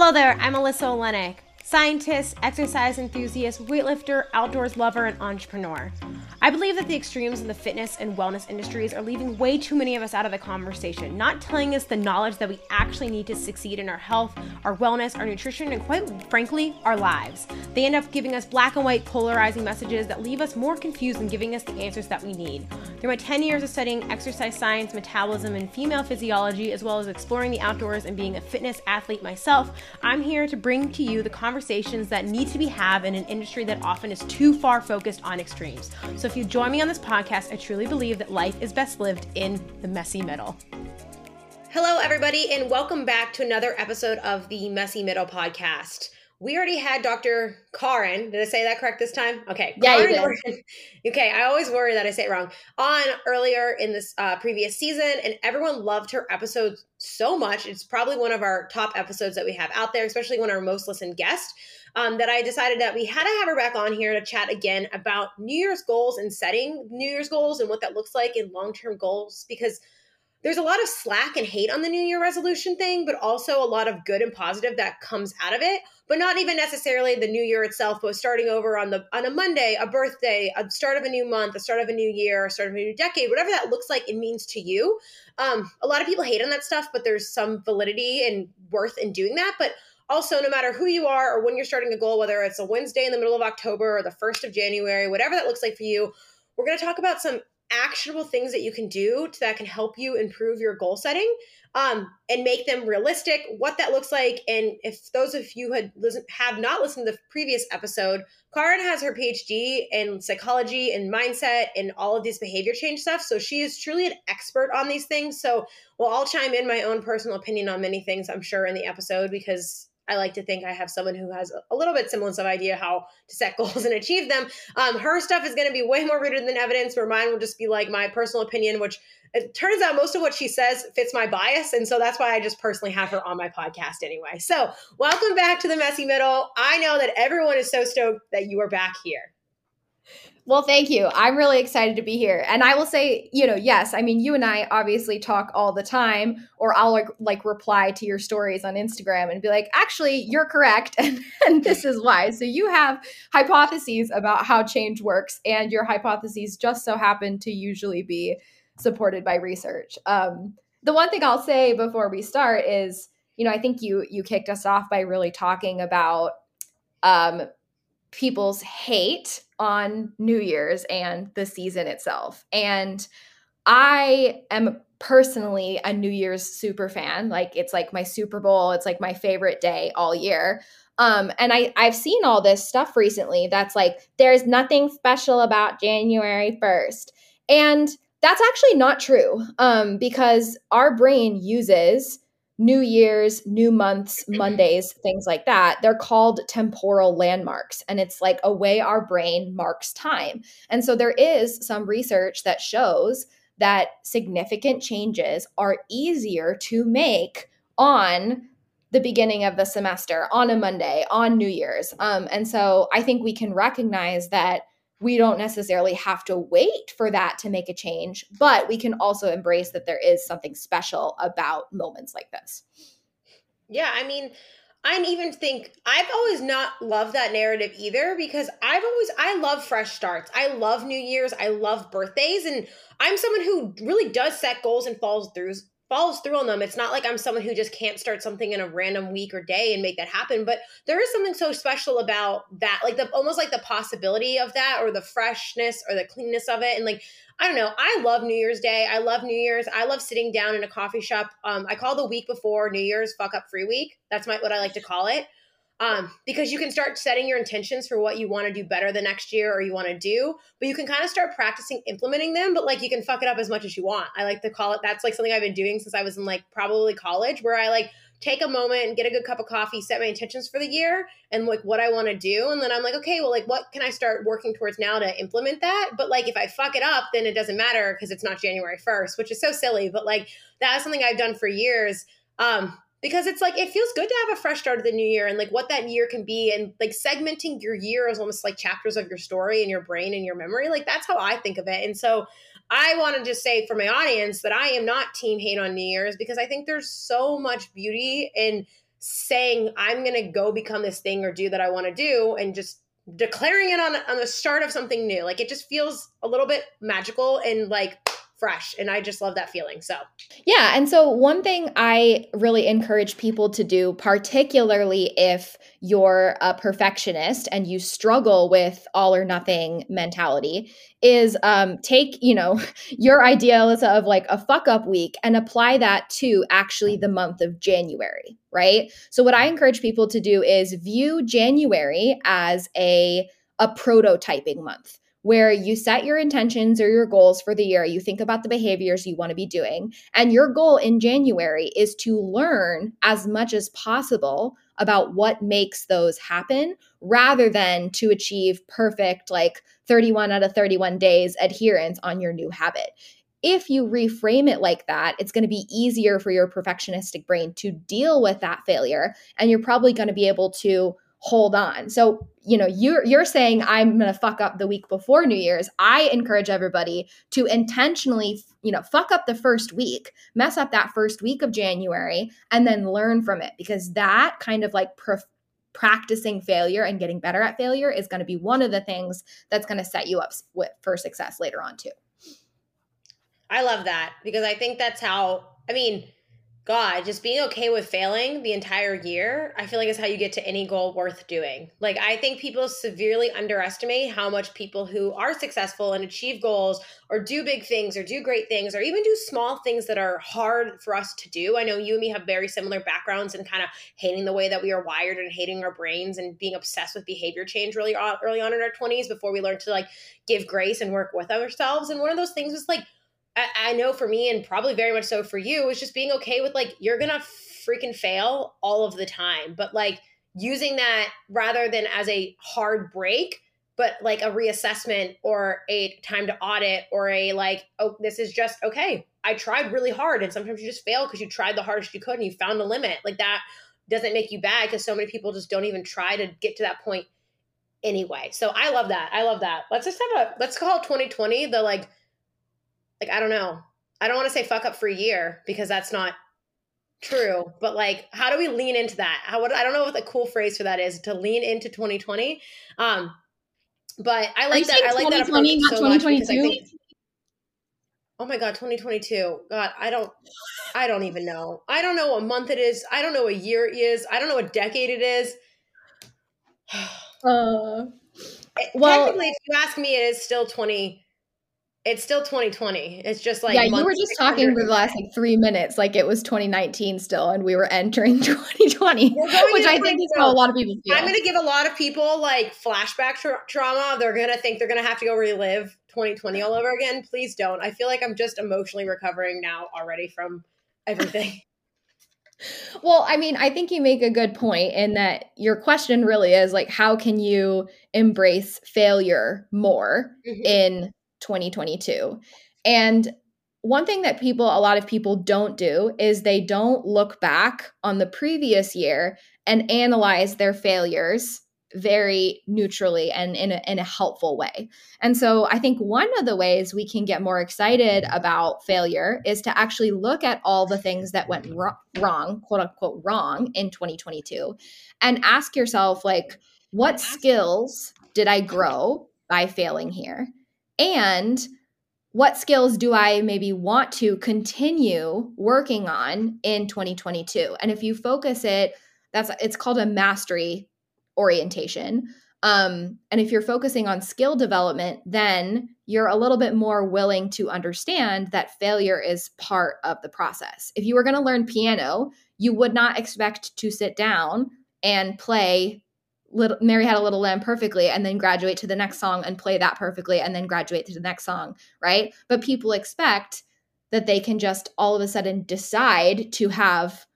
Hello there, I'm Alyssa Olenick, scientist, exercise enthusiast, weightlifter, outdoors lover, and entrepreneur. I believe that the extremes in the fitness and wellness industries are leaving way too many of us out of the conversation, not telling us the knowledge that we actually need to succeed in our health, our wellness, our nutrition, and quite frankly, our lives. They end up giving us black and white polarizing messages that leave us more confused than giving us the answers that we need. Through my 10 years of studying exercise science, metabolism, and female physiology, as well as exploring the outdoors and being a fitness athlete myself, I'm here to bring to you the conversations that need to be had in an industry that often is too far focused on extremes. So if you join me on this podcast, I truly believe that life is best lived in the messy middle. Hello, everybody, and welcome back to another episode of the Messy Middle podcast. We already had Dr. Karin. Did I say that correct this time? Okay. Yeah, Karin okay, I always worry that I say it wrong. On earlier in this uh, previous season, and everyone loved her episodes so much. It's probably one of our top episodes that we have out there, especially one of our most listened guests um, that I decided that we had to have her back on here to chat again about New Year's goals and setting New Year's goals and what that looks like in long term goals because there's a lot of slack and hate on the New Year resolution thing, but also a lot of good and positive that comes out of it. But not even necessarily the New Year itself, but starting over on the on a Monday, a birthday, a start of a new month, a start of a new year, a start of a new decade, whatever that looks like, it means to you. Um, a lot of people hate on that stuff, but there's some validity and worth in doing that. But also, no matter who you are or when you're starting a goal, whether it's a Wednesday in the middle of October or the 1st of January, whatever that looks like for you, we're going to talk about some actionable things that you can do that can help you improve your goal setting um, and make them realistic, what that looks like. And if those of you had listen, have not listened to the previous episode, Karin has her PhD in psychology and mindset and all of these behavior change stuff. So she is truly an expert on these things. So well, I'll chime in my own personal opinion on many things, I'm sure, in the episode because I like to think I have someone who has a little bit semblance of idea how to set goals and achieve them. Um, her stuff is going to be way more rooted than evidence, where mine will just be like my personal opinion, which it turns out most of what she says fits my bias. And so that's why I just personally have her on my podcast anyway. So, welcome back to the messy middle. I know that everyone is so stoked that you are back here. Well, thank you. I'm really excited to be here. And I will say, you know, yes, I mean, you and I obviously talk all the time, or I'll like, like reply to your stories on Instagram and be like, actually, you're correct. And, and this is why. So you have hypotheses about how change works, and your hypotheses just so happen to usually be supported by research. Um, the one thing I'll say before we start is, you know, I think you you kicked us off by really talking about um, people's hate on New Year's and the season itself. And I am personally a New Year's super fan. Like it's like my Super Bowl, it's like my favorite day all year. Um, and I, I've seen all this stuff recently that's like, there's nothing special about January 1st. And that's actually not true um, because our brain uses New Year's, new months, Mondays, things like that. They're called temporal landmarks. And it's like a way our brain marks time. And so there is some research that shows that significant changes are easier to make on the beginning of the semester, on a Monday, on New Year's. Um, and so I think we can recognize that we don't necessarily have to wait for that to make a change, but we can also embrace that there is something special about moments like this. Yeah, I mean, I even think I've always not loved that narrative either because I've always I love fresh starts. I love New Year's. I love birthdays, and I'm someone who really does set goals and falls through follows through on them. It's not like I'm someone who just can't start something in a random week or day and make that happen. But there is something so special about that, like the almost like the possibility of that or the freshness or the cleanness of it. And like, I don't know. I love New Year's Day. I love New Year's. I love sitting down in a coffee shop. Um, I call the week before New Year's fuck up free week. That's my what I like to call it um, because you can start setting your intentions for what you want to do better the next year or you want to do, but you can kind of start practicing implementing them. But like you can fuck it up as much as you want. I like to call it that's like something I've been doing since I was in like probably college, where I like take a moment and get a good cup of coffee, set my intentions for the year and like what I want to do. And then I'm like, okay, well, like what can I start working towards now to implement that? But like if I fuck it up, then it doesn't matter because it's not January 1st, which is so silly. But like that is something I've done for years. Um, because it's like it feels good to have a fresh start of the new year and like what that year can be and like segmenting your year as almost like chapters of your story in your brain and your memory like that's how i think of it and so i want to just say for my audience that i am not team hate on new year's because i think there's so much beauty in saying I'm going to go become this thing or do that I want to do and just declaring it on on the start of something new. Like it just feels a little bit magical and like fresh and i just love that feeling so. Yeah and so one thing i really encourage people to do particularly if you're a perfectionist and you struggle with all or nothing mentality is um, take you know your ideas of like a fuck up week and apply that to actually the month of january right? So what i encourage people to do is view january as a a prototyping month where you set your intentions or your goals for the year. You think about the behaviors you want to be doing. And your goal in January is to learn as much as possible about what makes those happen rather than to achieve perfect, like 31 out of 31 days adherence on your new habit. If you reframe it like that, it's going to be easier for your perfectionistic brain to deal with that failure. And you're probably going to be able to hold on. So, you know, you're you're saying I'm going to fuck up the week before New Year's. I encourage everybody to intentionally, you know, fuck up the first week, mess up that first week of January and then learn from it because that kind of like prof- practicing failure and getting better at failure is going to be one of the things that's going to set you up with, for success later on too. I love that because I think that's how I mean, God, just being okay with failing the entire year, I feel like is how you get to any goal worth doing. Like, I think people severely underestimate how much people who are successful and achieve goals or do big things or do great things or even do small things that are hard for us to do. I know you and me have very similar backgrounds and kind of hating the way that we are wired and hating our brains and being obsessed with behavior change really uh, early on in our 20s before we learn to like give grace and work with ourselves. And one of those things was like, I, I know for me and probably very much so for you is just being okay with like you're gonna freaking fail all of the time but like using that rather than as a hard break but like a reassessment or a time to audit or a like oh this is just okay i tried really hard and sometimes you just fail because you tried the hardest you could and you found the limit. Like that doesn't make you bad because so many people just don't even try to get to that point anyway. So i love that. I love that. Let's just have a let's call 2020 the like like I don't know. I don't want to say fuck up for a year because that's not true. But like, how do we lean into that? How would I don't know what the cool phrase for that is to lean into 2020. Um, but I like that. I like that approach so 2022? Think, oh my god, 2022. God, I don't. I don't even know. I don't know what month it is. I don't know what year it is. I don't know what decade it is. uh, well, technically, if you ask me, it is still 20 it's still 2020. It's just like yeah. You were just talking for the last like three minutes, like it was 2019 still, and we were entering 2020, which I think is how a lot of people feel. I'm going to give a lot of people like flashback tra- trauma. They're going to think they're going to have to go relive 2020 all over again. Please don't. I feel like I'm just emotionally recovering now already from everything. well, I mean, I think you make a good point in that your question really is like, how can you embrace failure more mm-hmm. in 2022. And one thing that people, a lot of people don't do is they don't look back on the previous year and analyze their failures very neutrally and in a, in a helpful way. And so I think one of the ways we can get more excited about failure is to actually look at all the things that went ro- wrong, quote unquote, wrong in 2022 and ask yourself, like, what skills did I grow by failing here? And what skills do I maybe want to continue working on in 2022? And if you focus it, that's it's called a mastery orientation. Um, and if you're focusing on skill development, then you're a little bit more willing to understand that failure is part of the process. If you were going to learn piano, you would not expect to sit down and play little Mary had a little lamb perfectly and then graduate to the next song and play that perfectly and then graduate to the next song, right? But people expect that they can just all of a sudden decide to have,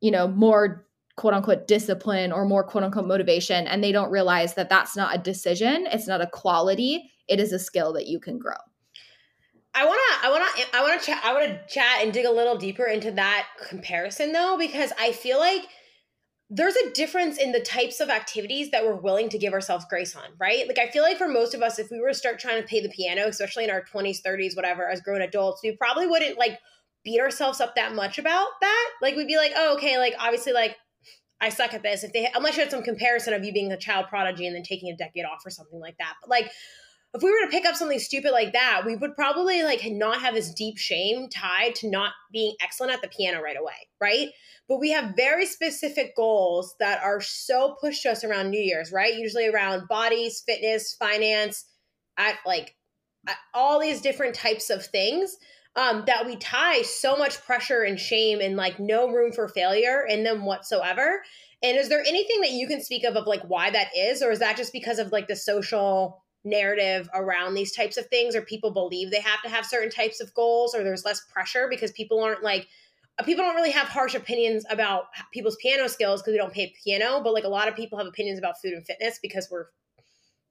you know, more quote unquote discipline or more quote unquote motivation and they don't realize that that's not a decision, it's not a quality, it is a skill that you can grow. I want to I want to I want to chat I want to chat and dig a little deeper into that comparison though because I feel like there's a difference in the types of activities that we're willing to give ourselves grace on, right? Like I feel like for most of us, if we were to start trying to play the piano, especially in our 20s, 30s, whatever, as grown adults, we probably wouldn't like beat ourselves up that much about that. Like we'd be like, oh, okay, like obviously, like I suck at this. If they unless you had some comparison of you being a child prodigy and then taking a decade off or something like that. But like if we were to pick up something stupid like that, we would probably like not have this deep shame tied to not being excellent at the piano right away, right? But we have very specific goals that are so pushed to us around New Year's, right? Usually around bodies, fitness, finance, at like at all these different types of things um, that we tie so much pressure and shame and like no room for failure in them whatsoever. And is there anything that you can speak of of like why that is, or is that just because of like the social narrative around these types of things, or people believe they have to have certain types of goals, or there's less pressure because people aren't like uh, people don't really have harsh opinions about people's piano skills because we don't play piano, but like a lot of people have opinions about food and fitness because we're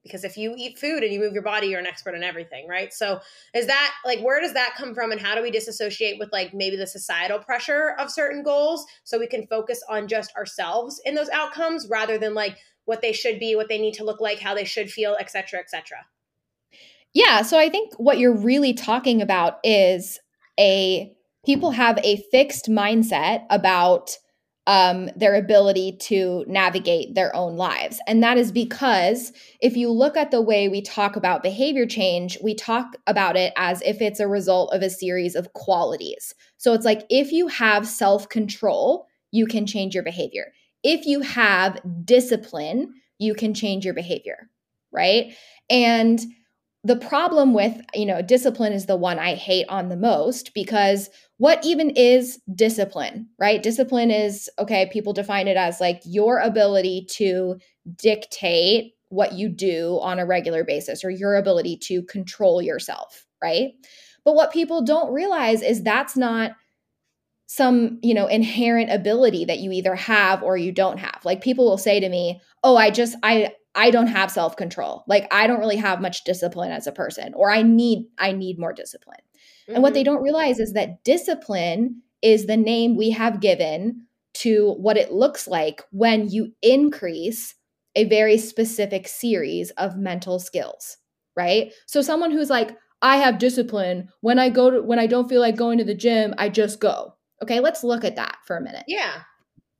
because if you eat food and you move your body you're an expert in everything right? So is that like where does that come from and how do we disassociate with like maybe the societal pressure of certain goals so we can focus on just ourselves in those outcomes rather than like what they should be what they need to look like how they should feel etc cetera, etc cetera? yeah so i think what you're really talking about is a people have a fixed mindset about um, their ability to navigate their own lives. And that is because if you look at the way we talk about behavior change, we talk about it as if it's a result of a series of qualities. So it's like if you have self control, you can change your behavior. If you have discipline, you can change your behavior, right? And the problem with, you know, discipline is the one I hate on the most because what even is discipline, right? Discipline is, okay, people define it as like your ability to dictate what you do on a regular basis or your ability to control yourself, right? But what people don't realize is that's not some, you know, inherent ability that you either have or you don't have. Like people will say to me, "Oh, I just I I don't have self-control. Like I don't really have much discipline as a person or I need I need more discipline. Mm-hmm. And what they mm-hmm. don't realize is that discipline is the name we have given to what it looks like when you increase a very specific series of mental skills, right? So someone who's like I have discipline when I go to when I don't feel like going to the gym, I just go. Okay, let's look at that for a minute. Yeah.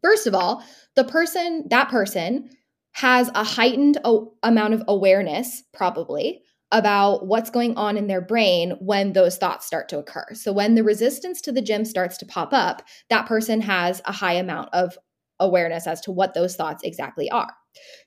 First of all, the person that person has a heightened o- amount of awareness, probably, about what's going on in their brain when those thoughts start to occur. So, when the resistance to the gym starts to pop up, that person has a high amount of awareness as to what those thoughts exactly are.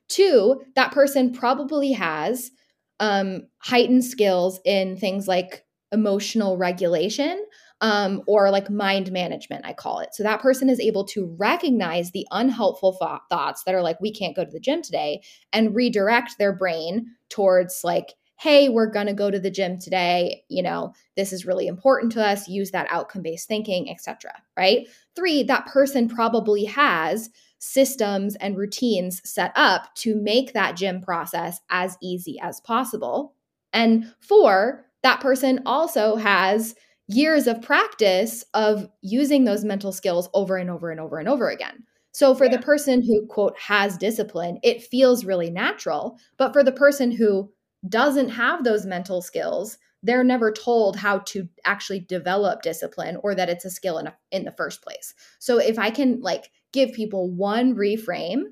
Two, that person probably has um, heightened skills in things like emotional regulation, um, or like mind management, I call it. So that person is able to recognize the unhelpful th- thoughts that are like, we can't go to the gym today, and redirect their brain towards like, hey, we're going to go to the gym today. You know, this is really important to us. Use that outcome based thinking, etc. Right. Three, that person probably has systems and routines set up to make that gym process as easy as possible. And four, that person also has years of practice of using those mental skills over and over and over and over again. So for yeah. the person who quote has discipline, it feels really natural, but for the person who doesn't have those mental skills, they're never told how to actually develop discipline or that it's a skill in, a, in the first place. So if I can like give people one reframe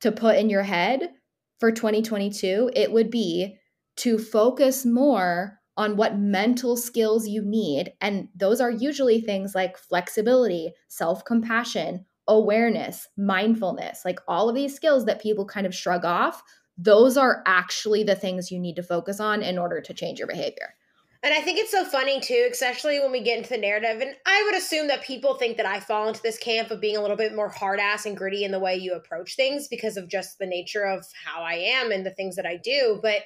to put in your head for 2022, it would be to focus more on what mental skills you need. And those are usually things like flexibility, self compassion, awareness, mindfulness, like all of these skills that people kind of shrug off. Those are actually the things you need to focus on in order to change your behavior. And I think it's so funny too, especially when we get into the narrative. And I would assume that people think that I fall into this camp of being a little bit more hard ass and gritty in the way you approach things because of just the nature of how I am and the things that I do. But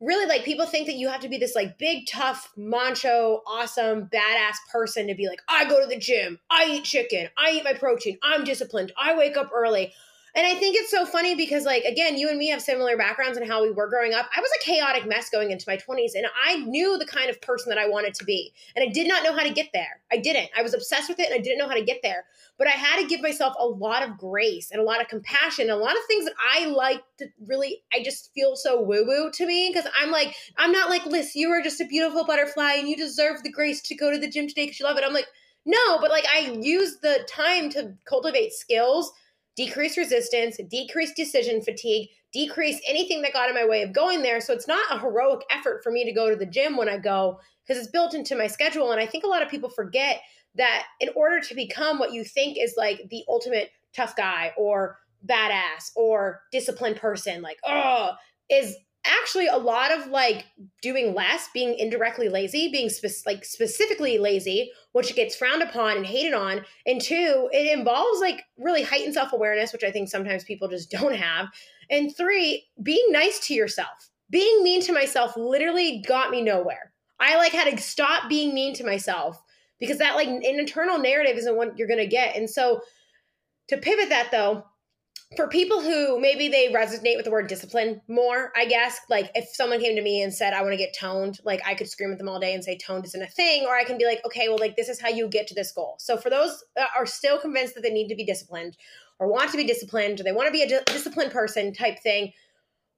really like people think that you have to be this like big tough macho awesome badass person to be like i go to the gym. I eat chicken. I eat my protein. I'm disciplined. I wake up early and I think it's so funny because, like, again, you and me have similar backgrounds in how we were growing up. I was a chaotic mess going into my 20s, and I knew the kind of person that I wanted to be. And I did not know how to get there. I didn't. I was obsessed with it, and I didn't know how to get there. But I had to give myself a lot of grace and a lot of compassion, and a lot of things that I like to really, I just feel so woo woo to me because I'm like, I'm not like, Liz, you are just a beautiful butterfly and you deserve the grace to go to the gym today because you love it. I'm like, no, but like I use the time to cultivate skills decrease resistance, decrease decision fatigue, decrease anything that got in my way of going there. So it's not a heroic effort for me to go to the gym when I go because it's built into my schedule. And I think a lot of people forget that in order to become what you think is like the ultimate tough guy or badass or disciplined person, like, oh, is actually a lot of like doing less, being indirectly lazy, being spe- like specifically lazy, which gets frowned upon and hated on. And two, it involves like really heightened self awareness, which I think sometimes people just don't have. And three, being nice to yourself. Being mean to myself literally got me nowhere. I like had to stop being mean to myself because that like an internal narrative isn't what you're going to get. And so to pivot that though, for people who maybe they resonate with the word discipline more, I guess, like if someone came to me and said, I want to get toned, like I could scream at them all day and say toned isn't a thing, or I can be like, okay, well, like this is how you get to this goal. So for those that are still convinced that they need to be disciplined or want to be disciplined or they want to be a disciplined person type thing,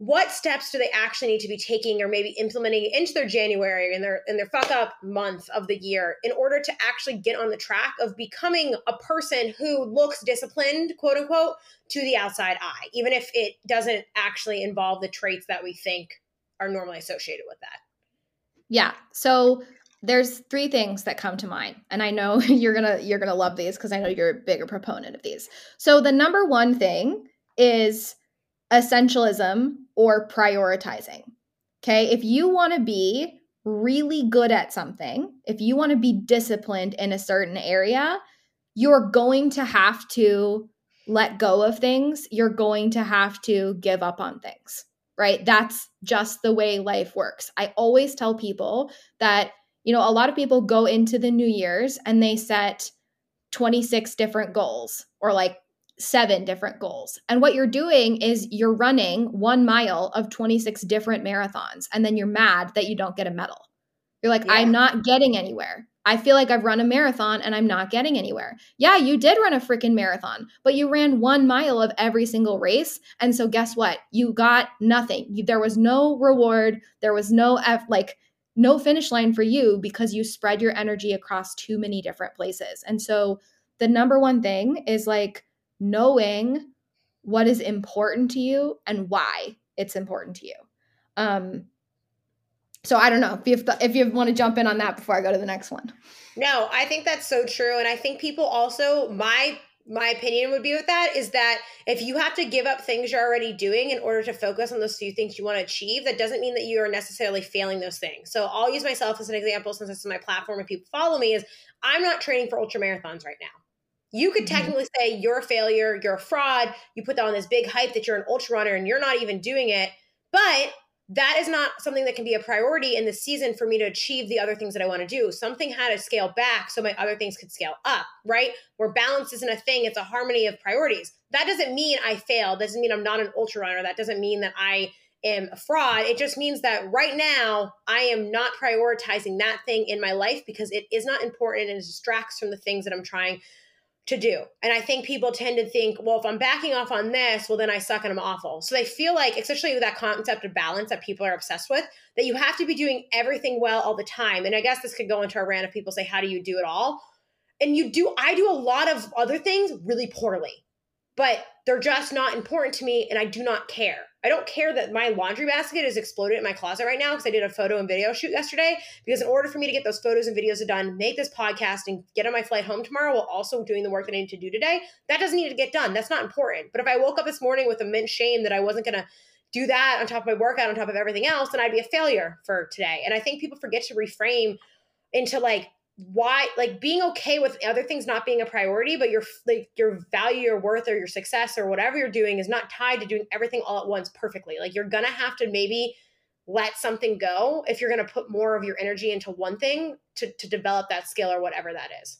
what steps do they actually need to be taking or maybe implementing into their January and their in their fuck up month of the year in order to actually get on the track of becoming a person who looks disciplined, quote unquote, to the outside eye, even if it doesn't actually involve the traits that we think are normally associated with that. Yeah. So there's three things that come to mind and i know you're gonna you're gonna love these because i know you're a bigger proponent of these so the number one thing is essentialism or prioritizing. Okay. If you want to be really good at something, if you want to be disciplined in a certain area, you're going to have to let go of things. You're going to have to give up on things, right? That's just the way life works. I always tell people that, you know, a lot of people go into the New Year's and they set 26 different goals or like seven different goals. And what you're doing is you're running one mile of 26 different marathons, and then you're mad that you don't get a medal. You're like, yeah. I'm not getting anywhere. I feel like I've run a marathon and I'm not getting anywhere. Yeah, you did run a freaking marathon, but you ran one mile of every single race. And so, guess what? You got nothing. You, there was no reward. There was no, F, like, no finish line for you because you spread your energy across too many different places. And so, the number one thing is like, knowing what is important to you and why it's important to you. Um, so I don't know if you if you want to jump in on that before I go to the next one. No, I think that's so true, and I think people also my my opinion would be with that is that if you have to give up things you're already doing in order to focus on those few things you want to achieve, that doesn't mean that you are necessarily failing those things. So I'll use myself as an example since this is my platform and people follow me. Is I'm not training for ultra marathons right now. You could mm-hmm. technically say you're a failure, you're a fraud. You put on this big hype that you're an ultra runner and you're not even doing it. But that is not something that can be a priority in the season for me to achieve the other things that I want to do. Something had to scale back so my other things could scale up, right? Where balance isn't a thing, it's a harmony of priorities. That doesn't mean I failed. That doesn't mean I'm not an ultra runner. That doesn't mean that I am a fraud. It just means that right now I am not prioritizing that thing in my life because it is not important and it distracts from the things that I'm trying to do. And I think people tend to think, well, if I'm backing off on this, well, then I suck and I'm awful. So they feel like, especially with that concept of balance that people are obsessed with, that you have to be doing everything well all the time. And I guess this could go into a rant of people say, how do you do it all? And you do, I do a lot of other things really poorly, but they're just not important to me and I do not care. I don't care that my laundry basket is exploded in my closet right now because I did a photo and video shoot yesterday. Because in order for me to get those photos and videos done, make this podcast, and get on my flight home tomorrow while also doing the work that I need to do today, that doesn't need to get done. That's not important. But if I woke up this morning with immense shame that I wasn't going to do that on top of my workout, on top of everything else, then I'd be a failure for today. And I think people forget to reframe into like, why like being okay with other things not being a priority but your like your value your worth or your success or whatever you're doing is not tied to doing everything all at once perfectly like you're gonna have to maybe let something go if you're gonna put more of your energy into one thing to, to develop that skill or whatever that is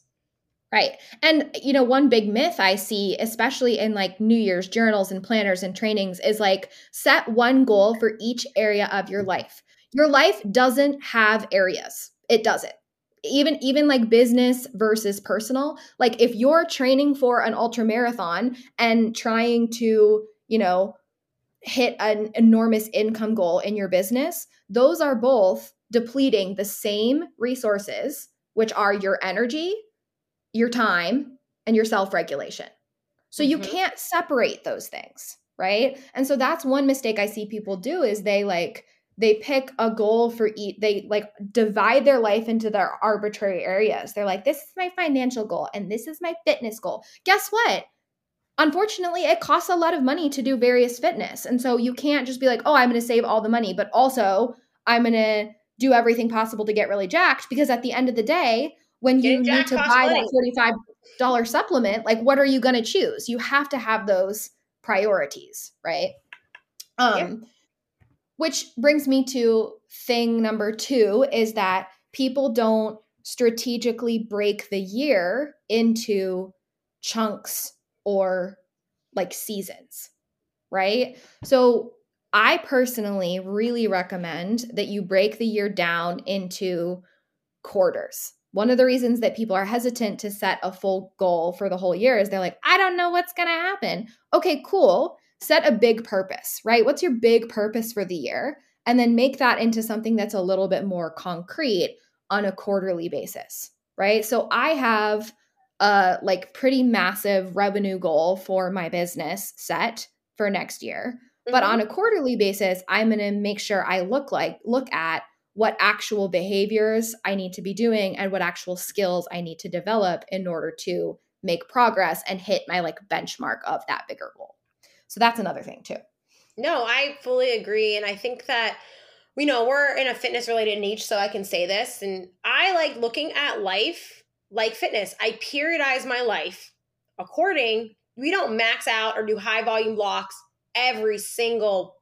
Right. And you know, one big myth I see, especially in like New Year's journals and planners and trainings, is like set one goal for each area of your life. Your life doesn't have areas. It doesn't even even like business versus personal like if you're training for an ultra marathon and trying to you know hit an enormous income goal in your business those are both depleting the same resources which are your energy your time and your self-regulation So mm-hmm. you can't separate those things, right? And so that's one mistake I see people do is they like they pick a goal for each they like divide their life into their arbitrary areas. They're like this is my financial goal and this is my fitness goal. Guess what? Unfortunately, it costs a lot of money to do various fitness. And so you can't just be like, "Oh, I'm going to save all the money, but also I'm going to do everything possible to get really jacked because at the end of the day, when you need to buy money. that $45 supplement, like what are you going to choose? You have to have those priorities, right? Um yeah. Which brings me to thing number 2 is that people don't strategically break the year into chunks or like seasons, right? So I personally really recommend that you break the year down into quarters. One of the reasons that people are hesitant to set a full goal for the whole year is they're like, I don't know what's going to happen. Okay, cool. Set a big purpose, right? What's your big purpose for the year? And then make that into something that's a little bit more concrete on a quarterly basis, right? So I have a like pretty massive revenue goal for my business set for next year. Mm-hmm. But on mm-hmm. a quarterly basis, I'm going to make sure I look like look at what actual behaviors I need to be doing and what actual skills I need to develop in order to make progress and hit my like benchmark of that bigger goal. So that's another thing too. No, I fully agree and I think that we know we're in a fitness related niche so I can say this and I like looking at life like fitness. I periodize my life according we don't max out or do high volume blocks every single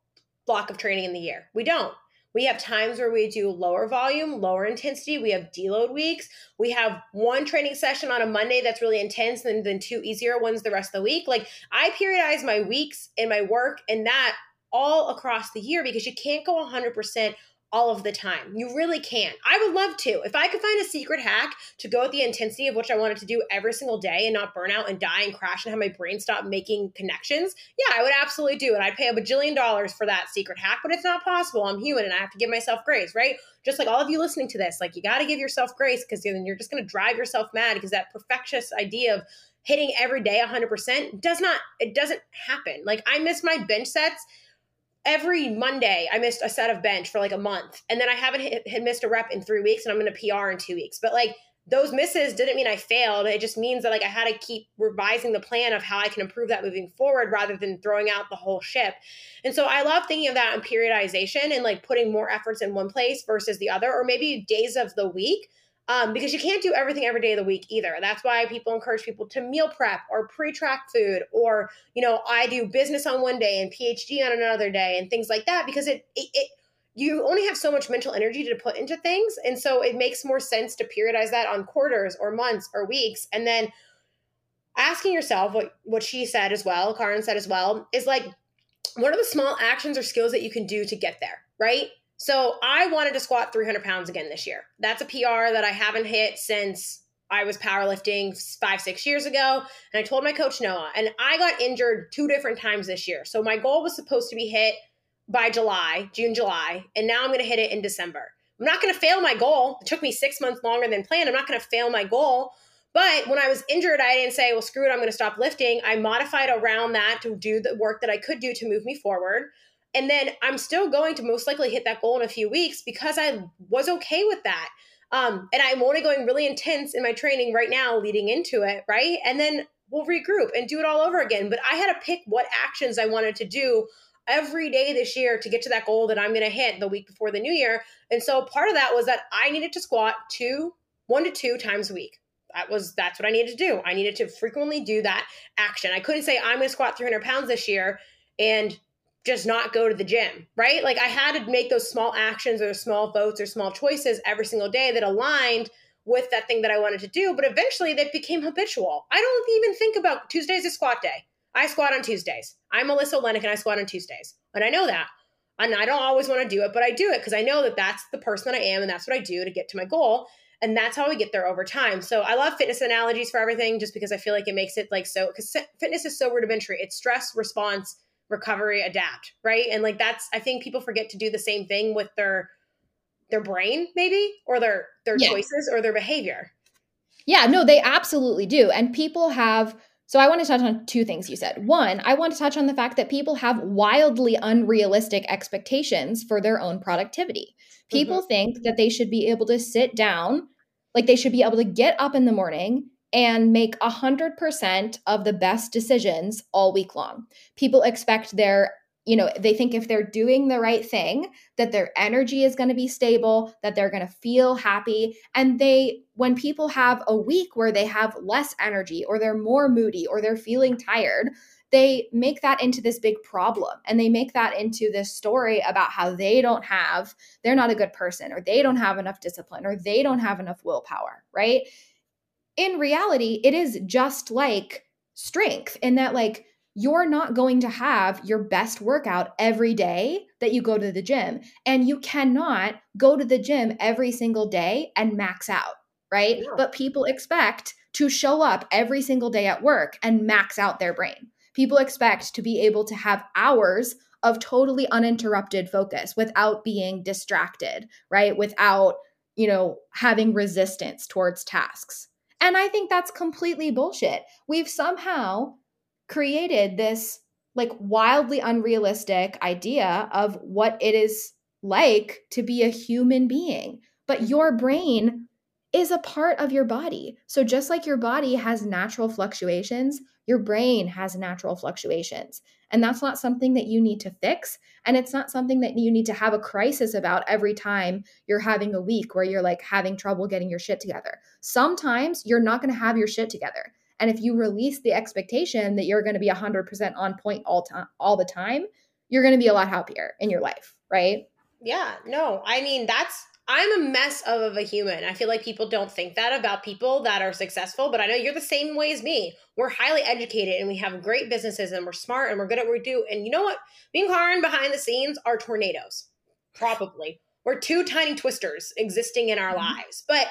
block of training in the year. We don't. We have times where we do lower volume, lower intensity. We have deload weeks. We have one training session on a Monday that's really intense, and then two easier ones the rest of the week. Like I periodize my weeks and my work and that all across the year because you can't go 100% all of the time. You really can't. I would love to. If I could find a secret hack to go at the intensity of which I wanted to do every single day and not burn out and die and crash and have my brain stop making connections, yeah, I would absolutely do it. I'd pay a bajillion dollars for that secret hack, but it's not possible. I'm human and I have to give myself grace, right? Just like all of you listening to this, like you got to give yourself grace because then you're just going to drive yourself mad because that perfectionist idea of hitting every day 100% does not, it doesn't happen. Like I miss my bench sets every Monday I missed a set of bench for like a month, and then I haven't hit missed a rep in three weeks, and I'm going to PR in two weeks. But like those misses didn't mean I failed. It just means that like I had to keep revising the plan of how I can improve that moving forward rather than throwing out the whole ship. And so I love thinking of that in periodization and like putting more efforts in one place versus the other, or maybe days of the week um, because you can't do everything every day of the week either. That's why people encourage people to meal prep or pre-track food, or you know, I do business on one day and PhD on another day, and things like that. Because it, it, it you only have so much mental energy to put into things, and so it makes more sense to periodize that on quarters or months or weeks, and then asking yourself what what she said as well, Karin said as well, is like, what are the small actions or skills that you can do to get there, right? So I wanted to squat 300 pounds again this year. That's a PR that I haven't hit since I was powerlifting five, six years ago. And I told my coach Noah, and I got injured two different times this year. So my goal was supposed to be hit by July, June, July, and now I'm going to hit it in December. I'm not going to fail my goal. It took me six months longer than planned. I'm not going to fail my goal. But when I was injured, I didn't say, well, screw it, I'm going to stop lifting. I modified around that to do the work that I could do to move me forward. And then I'm still going to most likely hit that goal in a few weeks because I was okay with that. Um, and I'm only going really intense in my training right now leading into it, right? And then we'll regroup and do it all over again. But I had to pick what actions I wanted to do every day this year to get to that goal that I'm going to hit the week before the new year. And so part of that was that I needed to squat two, one to two times a week. That was that's what I needed to do. I needed to frequently do that action. I couldn't say I'm going to squat 300 pounds this year and just not go to the gym, right? Like I had to make those small actions or small votes or small choices every single day that aligned with that thing that I wanted to do. But eventually they became habitual. I don't even think about Tuesdays is squat day. I squat on Tuesdays. I'm Melissa Olenick and I squat on Tuesdays. And I know that. And I don't always want to do it, but I do it because I know that that's the person that I am and that's what I do to get to my goal. And that's how we get there over time. So I love fitness analogies for everything just because I feel like it makes it like so, because fitness is so rudimentary. It's stress response recovery adapt right and like that's i think people forget to do the same thing with their their brain maybe or their their yeah. choices or their behavior yeah no they absolutely do and people have So I want to touch on two things you said. One, I want to touch on the fact that people have wildly unrealistic expectations for their own productivity. People mm-hmm. think that they should be able to sit down, like they should be able to get up in the morning and make 100% of the best decisions all week long. People expect their you know, they think if they're doing the right thing, that their energy is going to be stable, that they're going to feel happy. And they, when people have a week where they have less energy or they're more moody or they're feeling tired, they make that into this big problem and they make that into this story about how they don't have, they're not a good person or they don't have enough discipline or they don't have enough willpower, right? In reality, it is just like strength in that, like, you're not going to have your best workout every day that you go to the gym. And you cannot go to the gym every single day and max out, right? Yeah. But people expect to show up every single day at work and max out their brain. People expect to be able to have hours of totally uninterrupted focus without being distracted, right? Without, you know, having resistance towards tasks. And I think that's completely bullshit. We've somehow created this like wildly unrealistic idea of what it is like to be a human being. But your brain is a part of your body. So just like your body has natural fluctuations, your brain has natural fluctuations. And that's not something that you need to fix. And it's not something that you need to have a crisis about every time you're having a week where you're like having trouble getting your shit together. Sometimes you're not going to have your shit together. And if you release the expectation that you're going to be 100% on point all time all the time, you're going to be a lot happier in your life, right? Yeah, no. I mean, that's I'm a mess of a human. I feel like people don't think that about people that are successful, but I know you're the same way as me. We're highly educated and we have great businesses and we're smart and we're good at what we do. And you know what? Me and Karin behind the scenes are tornadoes. Probably. We're two tiny twisters existing in our mm-hmm. lives. But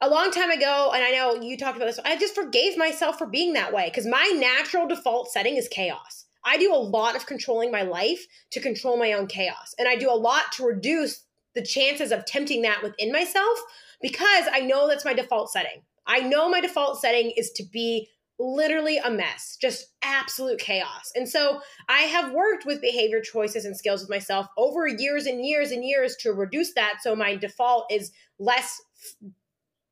a long time ago, and I know you talked about this, I just forgave myself for being that way because my natural default setting is chaos. I do a lot of controlling my life to control my own chaos. And I do a lot to reduce the chances of tempting that within myself because I know that's my default setting. I know my default setting is to be literally a mess, just absolute chaos. And so I have worked with behavior choices and skills with myself over years and years and years to reduce that so my default is less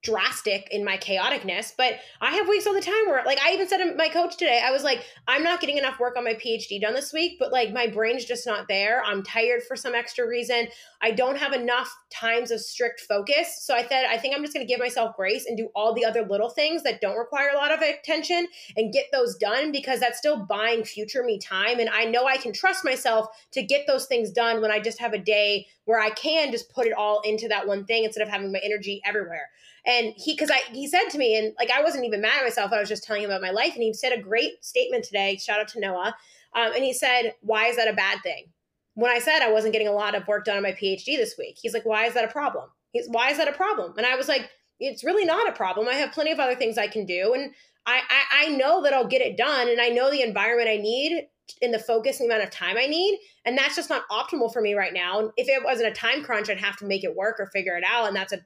drastic in my chaoticness, but I have weeks all the time where, like, I even said to my coach today, I was like, I'm not getting enough work on my PhD done this week, but like, my brain's just not there. I'm tired for some extra reason. I don't have enough times of strict focus. So I said, I think I'm just going to give myself grace and do all the other little things that don't require a lot of attention and get those done because that's still buying future me time. And I know I can trust myself to get those things done when I just have a day where I can just put it all into that one thing instead of having my energy everywhere. And he, because I, he said to me, and like I wasn't even mad at myself. I was just telling him about my life, and he said a great statement today. Shout out to Noah. Um, and he said, "Why is that a bad thing?" When I said I wasn't getting a lot of work done on my PhD this week, he's like, "Why is that a problem?" He's, "Why is that a problem?" And I was like, "It's really not a problem. I have plenty of other things I can do, and I, I, I know that I'll get it done, and I know the environment I need in the focus and the amount of time I need. And that's just not optimal for me right now. And if it wasn't a time crunch, I'd have to make it work or figure it out. And that's a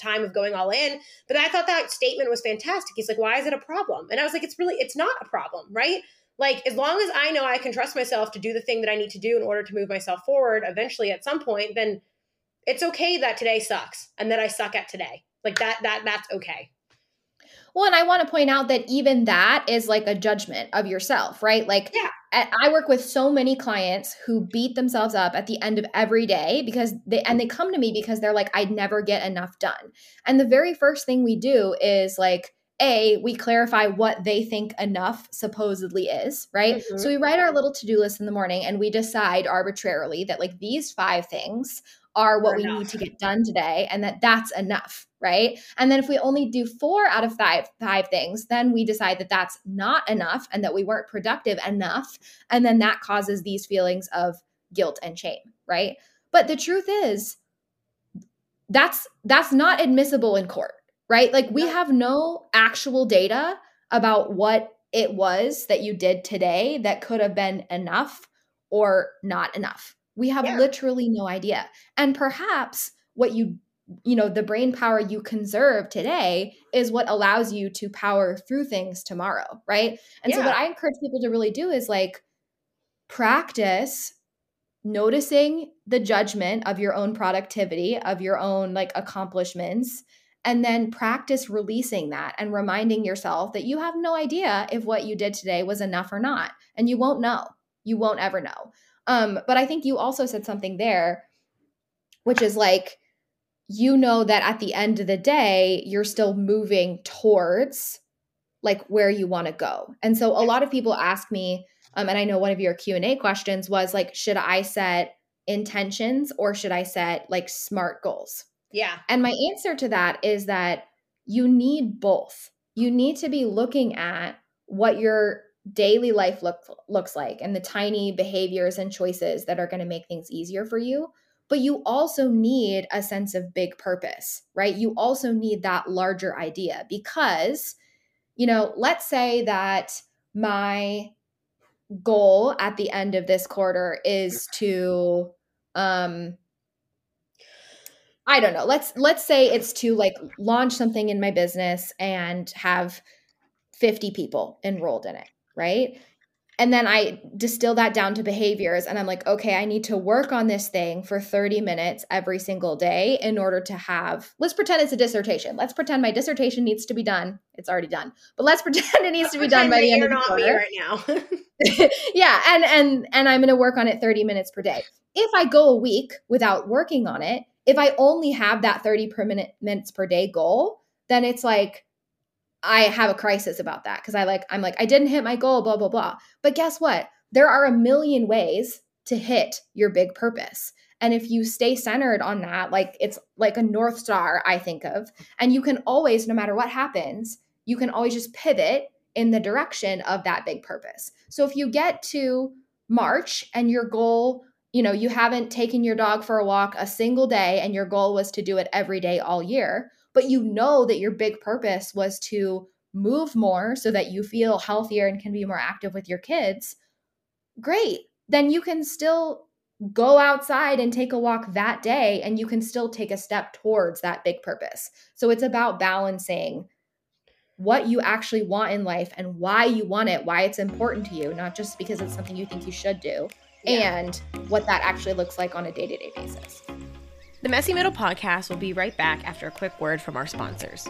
time of going all in. But I thought that statement was fantastic. He's like, why is it a problem? And I was like, it's really, it's not a problem, right? Like, as long as I know I can trust myself to do the thing that I need to do in order to move myself forward eventually at some point, then it's okay that today sucks and that I suck at today. Like that, that, that's okay. Well, and I want to point out that even that is like a judgment of yourself, right? Like, yeah. I work with so many clients who beat themselves up at the end of every day because they and they come to me because they're like, I'd never get enough done. And the very first thing we do is like, a we clarify what they think enough supposedly is right mm-hmm. so we write our little to-do list in the morning and we decide arbitrarily that like these five things are what we need to get done today and that that's enough right? And then if we only do four out of five five things then we decide that that's not enough and that we weren't productive enough. And then that causes these feelings of guilt and shame right? But the truth is that's that's not admissible in court right? Like we have no actual data about what it was that you did today that could have been enough or not enough. We have yeah. literally no idea. And perhaps what you you know the brain power you conserve today is what allows you to power through things tomorrow right? And yeah. so what i encourage people to really do is like practice noticing the judgment of your own productivity of your own like accomplishments and then practice releasing that and reminding yourself that you have no idea if what you did today was enough or not and you won't know. You won't ever know. Um but i think you also said something there which is like you know that at the end of the day you're still moving towards like where you want to go. And so a lot of people ask me um, and i know one of your q&a questions was like should i set intentions or should i set like smart goals? Yeah. And my answer to that is that you need both. You need to be looking at what your daily life look, looks like and the tiny behaviors and choices that are going to make things easier for you but you also need a sense of big purpose, right? You also need that larger idea because, you know, let's say that my goal at the end of this quarter is to um I don't know. Let's let's say it's to like launch something in my business and have 50 people enrolled in it, right? And then I distill that down to behaviors and I'm like, okay, I need to work on this thing for 30 minutes every single day in order to have, let's pretend it's a dissertation. Let's pretend my dissertation needs to be done. It's already done, but let's pretend it needs to be done by the end of the quarter. right now. yeah. And, and, and I'm going to work on it 30 minutes per day. If I go a week without working on it, if I only have that 30 per minute minutes per day goal, then it's like, I have a crisis about that because I like I'm like I didn't hit my goal blah blah blah. But guess what? There are a million ways to hit your big purpose. And if you stay centered on that, like it's like a north star I think of, and you can always no matter what happens, you can always just pivot in the direction of that big purpose. So if you get to March and your goal you know, you haven't taken your dog for a walk a single day and your goal was to do it every day all year but you know that your big purpose was to move more so that you feel healthier and can be more active with your kids, great. Then you can still go outside and take a walk that day and you can still take a step towards that big purpose. So it's about balancing what you actually want in life and why you want it, why it's important to you, not just because it's something you think you should do, yeah. and what that actually looks like on a day to day basis. The Messy Middle podcast will be right back after a quick word from our sponsors.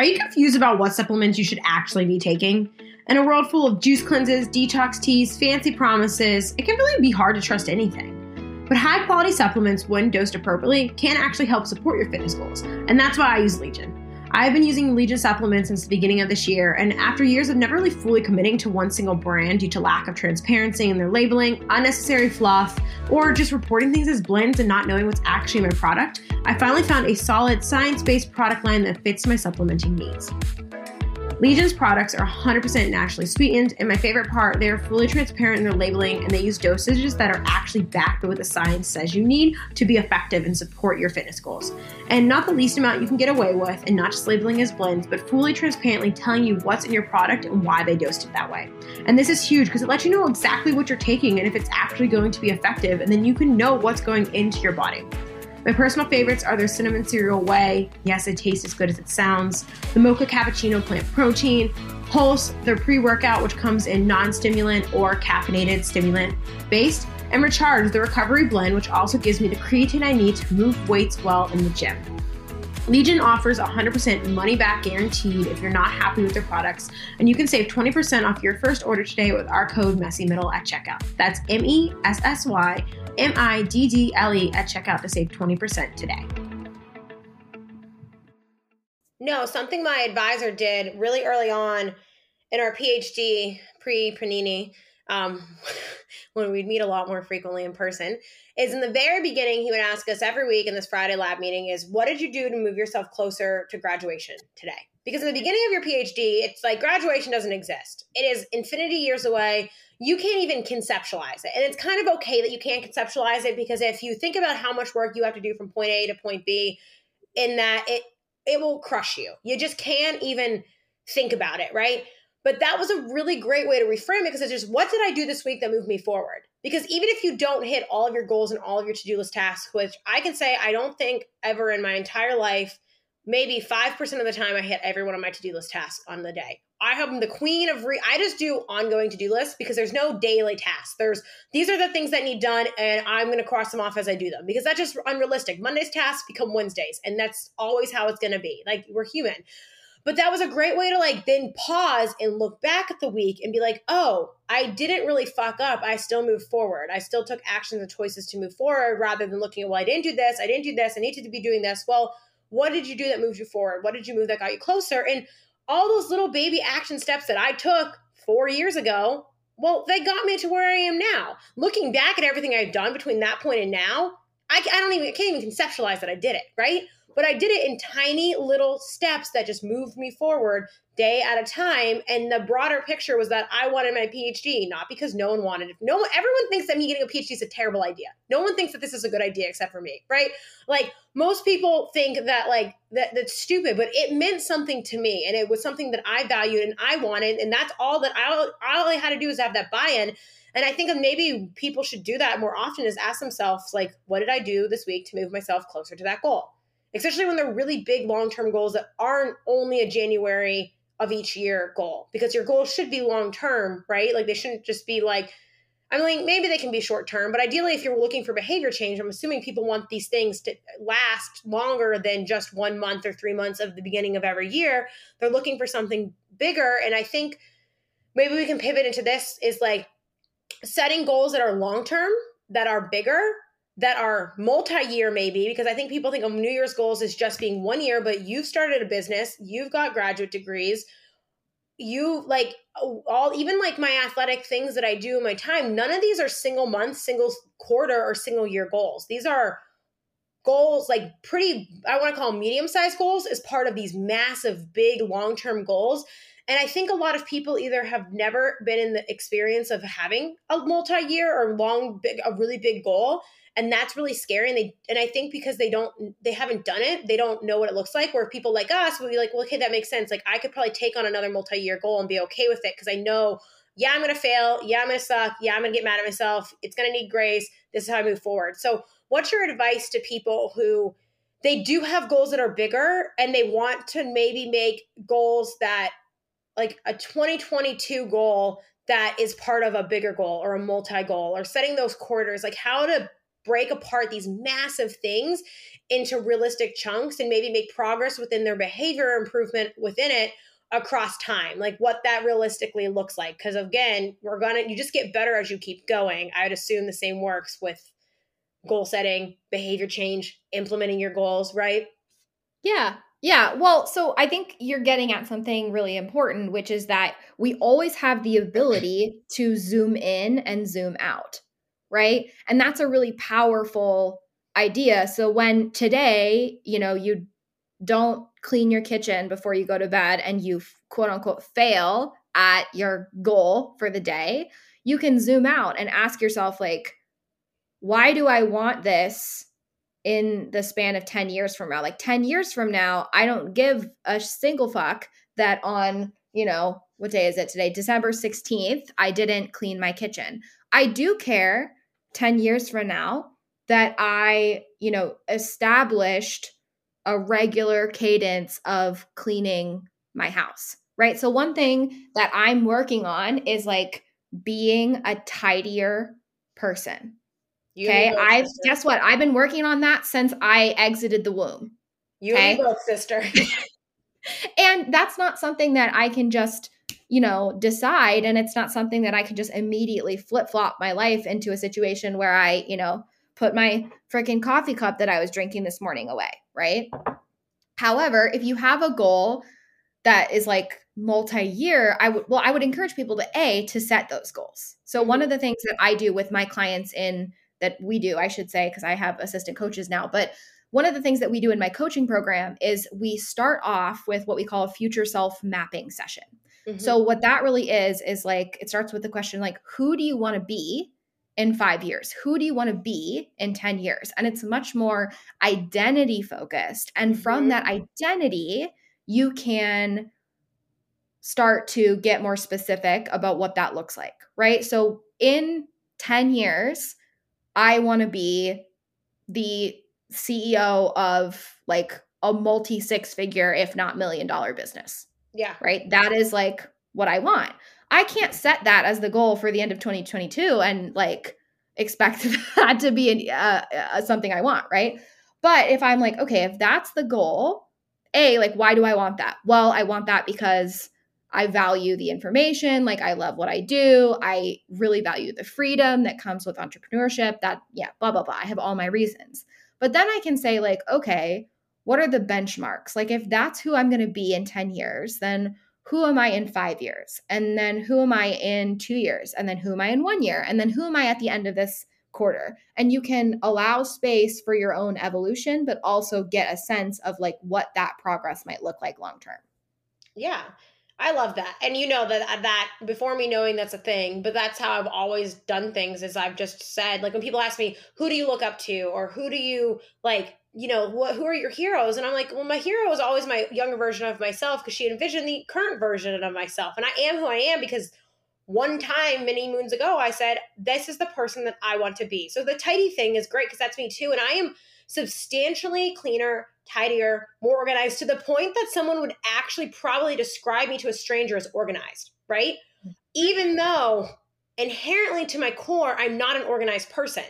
Are you confused about what supplements you should actually be taking? In a world full of juice cleanses, detox teas, fancy promises, it can really be hard to trust anything. But high quality supplements, when dosed appropriately, can actually help support your fitness goals. And that's why I use Legion. I've been using Legion supplements since the beginning of this year, and after years of never really fully committing to one single brand due to lack of transparency in their labeling, unnecessary fluff, or just reporting things as blends and not knowing what's actually my product, I finally found a solid science based product line that fits my supplementing needs. Legion's products are 100% naturally sweetened, and my favorite part, they are fully transparent in their labeling and they use dosages that are actually backed by what the science says you need to be effective and support your fitness goals. And not the least amount you can get away with, and not just labeling as blends, but fully transparently telling you what's in your product and why they dosed it that way. And this is huge because it lets you know exactly what you're taking and if it's actually going to be effective, and then you can know what's going into your body. My personal favorites are their cinnamon cereal whey. Yes, it tastes as good as it sounds. The mocha cappuccino plant protein. Pulse, their pre workout, which comes in non stimulant or caffeinated stimulant based. And Recharge, the recovery blend, which also gives me the creatine I need to move weights well in the gym. Legion offers 100% money back guaranteed if you're not happy with their products, and you can save 20% off your first order today with our code MESSYMIDDLE at checkout. That's M E S S Y M I D D L E at checkout to save 20% today. No, something my advisor did really early on in our PhD pre Panini, um, when we'd meet a lot more frequently in person, is in the very beginning, he would ask us every week in this Friday lab meeting is what did you do to move yourself closer to graduation today? Because in the beginning of your PhD, it's like graduation doesn't exist. It is infinity years away. You can't even conceptualize it. And it's kind of okay that you can't conceptualize it because if you think about how much work you have to do from point A to point B, in that it it will crush you. You just can't even think about it, right? But that was a really great way to reframe it because it's just what did I do this week that moved me forward? Because even if you don't hit all of your goals and all of your to do list tasks, which I can say I don't think ever in my entire life, maybe 5% of the time I hit every one of my to do list tasks on the day. I am the queen of re I just do ongoing to-do lists because there's no daily tasks. There's these are the things that need done and I'm going to cross them off as I do them because that's just unrealistic. Monday's tasks become Wednesdays and that's always how it's going to be. Like we're human. But that was a great way to like then pause and look back at the week and be like, "Oh, I didn't really fuck up. I still moved forward. I still took actions and choices to move forward rather than looking at, well, I didn't do this. I didn't do this. I needed to be doing this." Well, what did you do that moved you forward? What did you move that got you closer? And all those little baby action steps that I took four years ago, well, they got me to where I am now. Looking back at everything I've done between that point and now, I, I don't even I can't even conceptualize that I did it, right? But I did it in tiny little steps that just moved me forward day at a time. And the broader picture was that I wanted my PhD, not because no one wanted it. No one, everyone thinks that me getting a PhD is a terrible idea. No one thinks that this is a good idea except for me, right? Like most people think that like that that's stupid, but it meant something to me, and it was something that I valued and I wanted, and that's all that I all I had to do was have that buy-in. And I think maybe people should do that more often is ask themselves, like, what did I do this week to move myself closer to that goal? Especially when they're really big long term goals that aren't only a January of each year goal because your goals should be long term, right? Like they shouldn't just be like, I mean, maybe they can be short term, but ideally, if you're looking for behavior change, I'm assuming people want these things to last longer than just one month or three months of the beginning of every year. They're looking for something bigger. And I think maybe we can pivot into this is like setting goals that are long term, that are bigger, that are multi-year maybe because i think people think of new year's goals as just being one year but you've started a business you've got graduate degrees you like all even like my athletic things that i do in my time none of these are single month single quarter or single year goals. These are goals like pretty i want to call medium sized goals as part of these massive big long term goals. And I think a lot of people either have never been in the experience of having a multi year or long, big, a really big goal and that's really scary and they and i think because they don't they haven't done it they don't know what it looks like where people like us would be like well okay that makes sense like i could probably take on another multi-year goal and be okay with it because i know yeah i'm gonna fail yeah i'm gonna suck yeah i'm gonna get mad at myself it's gonna need grace this is how i move forward. So what's your advice to people who they do have goals that are bigger and they want to maybe make goals that like a 2022 goal that is part of a bigger goal or a multi goal or setting those quarters like how to break apart these massive things into realistic chunks and maybe make progress within their behavior improvement within it across time like what that realistically looks like. Because again we're gonna you just get better as you keep going. I'd assume the same works with goal setting behavior change implementing your goals right? Yeah yeah. Well so i think you're getting at something really important which is that we always have the ability to zoom in and zoom out right? And that's a really powerful idea. So when today, you know, you don't clean your kitchen before you go to bed and you quote unquote fail at your goal for the day, you can zoom out and ask yourself like why do I want this in the span of 10 years from now? Like 10 years from now, I don't give a single fuck that on, you know, what day is it today? December 16th, I didn't clean my kitchen. I do care 10 years from now that I, you know, established a regular cadence of cleaning my house, right? So, one thing that I'm working on is like being a tidier person. You okay. I've, guess what? I've been working on that since I exited the womb. You okay? and both, sister. and that's not something that I can just you know, decide. And it's not something that I can just immediately flip flop my life into a situation where I, you know, put my freaking coffee cup that I was drinking this morning away, right? However, if you have a goal that is like multi-year, I would well, I would encourage people to A to set those goals. So one of the things that I do with my clients in that we do, I should say, because I have assistant coaches now, but one of the things that we do in my coaching program is we start off with what we call a future self mapping session. Mm-hmm. So what that really is is like it starts with the question like who do you want to be in 5 years? Who do you want to be in 10 years? And it's much more identity focused and from mm-hmm. that identity you can start to get more specific about what that looks like, right? So in 10 years, I want to be the CEO of like a multi six figure, if not million dollar business. Yeah. Right. That is like what I want. I can't set that as the goal for the end of 2022 and like expect that to be uh, uh, something I want. Right. But if I'm like, okay, if that's the goal, A, like, why do I want that? Well, I want that because I value the information. Like, I love what I do. I really value the freedom that comes with entrepreneurship. That, yeah, blah, blah, blah. I have all my reasons. But then I can say, like, okay, what are the benchmarks? Like, if that's who I'm going to be in 10 years, then who am I in five years? And then who am I in two years? And then who am I in one year? And then who am I at the end of this quarter? And you can allow space for your own evolution, but also get a sense of like what that progress might look like long term. Yeah. I love that. And you know that uh, that before me knowing that's a thing, but that's how I've always done things is I've just said like when people ask me, who do you look up to or who do you like, you know, what who are your heroes? And I'm like, well my hero is always my younger version of myself because she envisioned the current version of myself. And I am who I am because one time many moons ago I said, this is the person that I want to be. So the tidy thing is great because that's me too and I am substantially cleaner tidier, more organized to the point that someone would actually probably describe me to a stranger as organized, right? Mm-hmm. Even though inherently to my core, I'm not an organized person.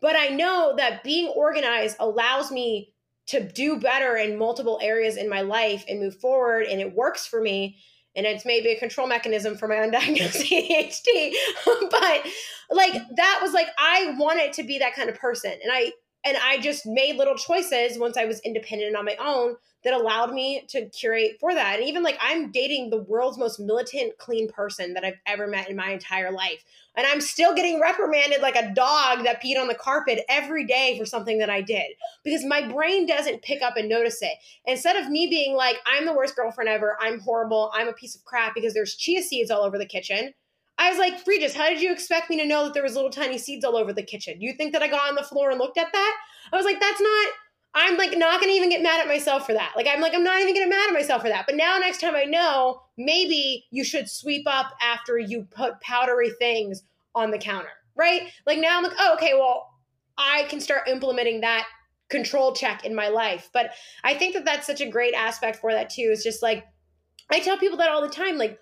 But I know that being organized allows me to do better in multiple areas in my life and move forward, and it works for me. And it's maybe a control mechanism for my undiagnosed ADHD. but like that was like, I wanted to be that kind of person. And I and I just made little choices once I was independent on my own that allowed me to curate for that. And even like I'm dating the world's most militant, clean person that I've ever met in my entire life. And I'm still getting reprimanded like a dog that peed on the carpet every day for something that I did because my brain doesn't pick up and notice it. Instead of me being like, I'm the worst girlfriend ever, I'm horrible, I'm a piece of crap because there's chia seeds all over the kitchen. I was like, Regis, how did you expect me to know that there was little tiny seeds all over the kitchen? You think that I got on the floor and looked at that? I was like, that's not. I'm like not gonna even get mad at myself for that. Like I'm like I'm not even gonna get mad at myself for that. But now next time I know, maybe you should sweep up after you put powdery things on the counter, right? Like now I'm like, oh, okay, well, I can start implementing that control check in my life. But I think that that's such a great aspect for that too. Is just like I tell people that all the time, like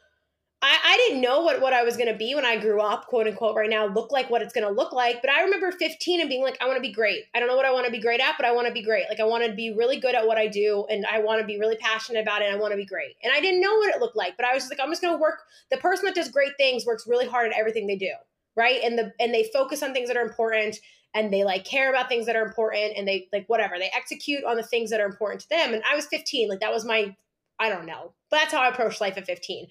I, I didn't know what, what I was going to be when I grew up, quote unquote, right now, look like what it's going to look like. But I remember 15 and being like, I want to be great. I don't know what I want to be great at, but I want to be great. Like, I want to be really good at what I do and I want to be really passionate about it. I want to be great. And I didn't know what it looked like, but I was just like, I'm just going to work. The person that does great things works really hard at everything they do. Right. And the, and they focus on things that are important and they like care about things that are important and they like whatever they execute on the things that are important to them. And I was 15. Like, that was my, I don't know, but that's how I approached life at 15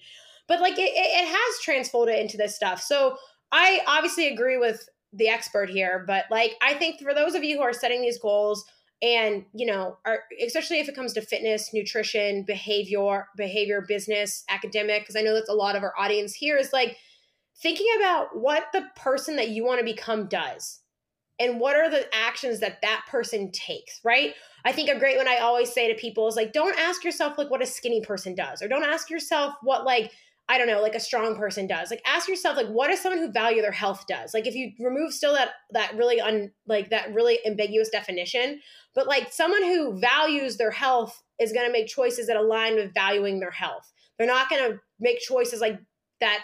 but like it, it has transfolded into this stuff. So I obviously agree with the expert here, but like I think for those of you who are setting these goals and you know are especially if it comes to fitness nutrition behavior behavior business academic because i know that's a lot of our audience here is like thinking about what the person that you want to become does and what are the actions that that person takes right i think a great one i always say to people is like don't ask yourself like what a skinny person does or don't ask yourself what like I don't know, like a strong person does. Like ask yourself, like, what does someone who value their health does? Like if you remove still that that really un like that really ambiguous definition, but like someone who values their health is gonna make choices that align with valuing their health. They're not gonna make choices like that,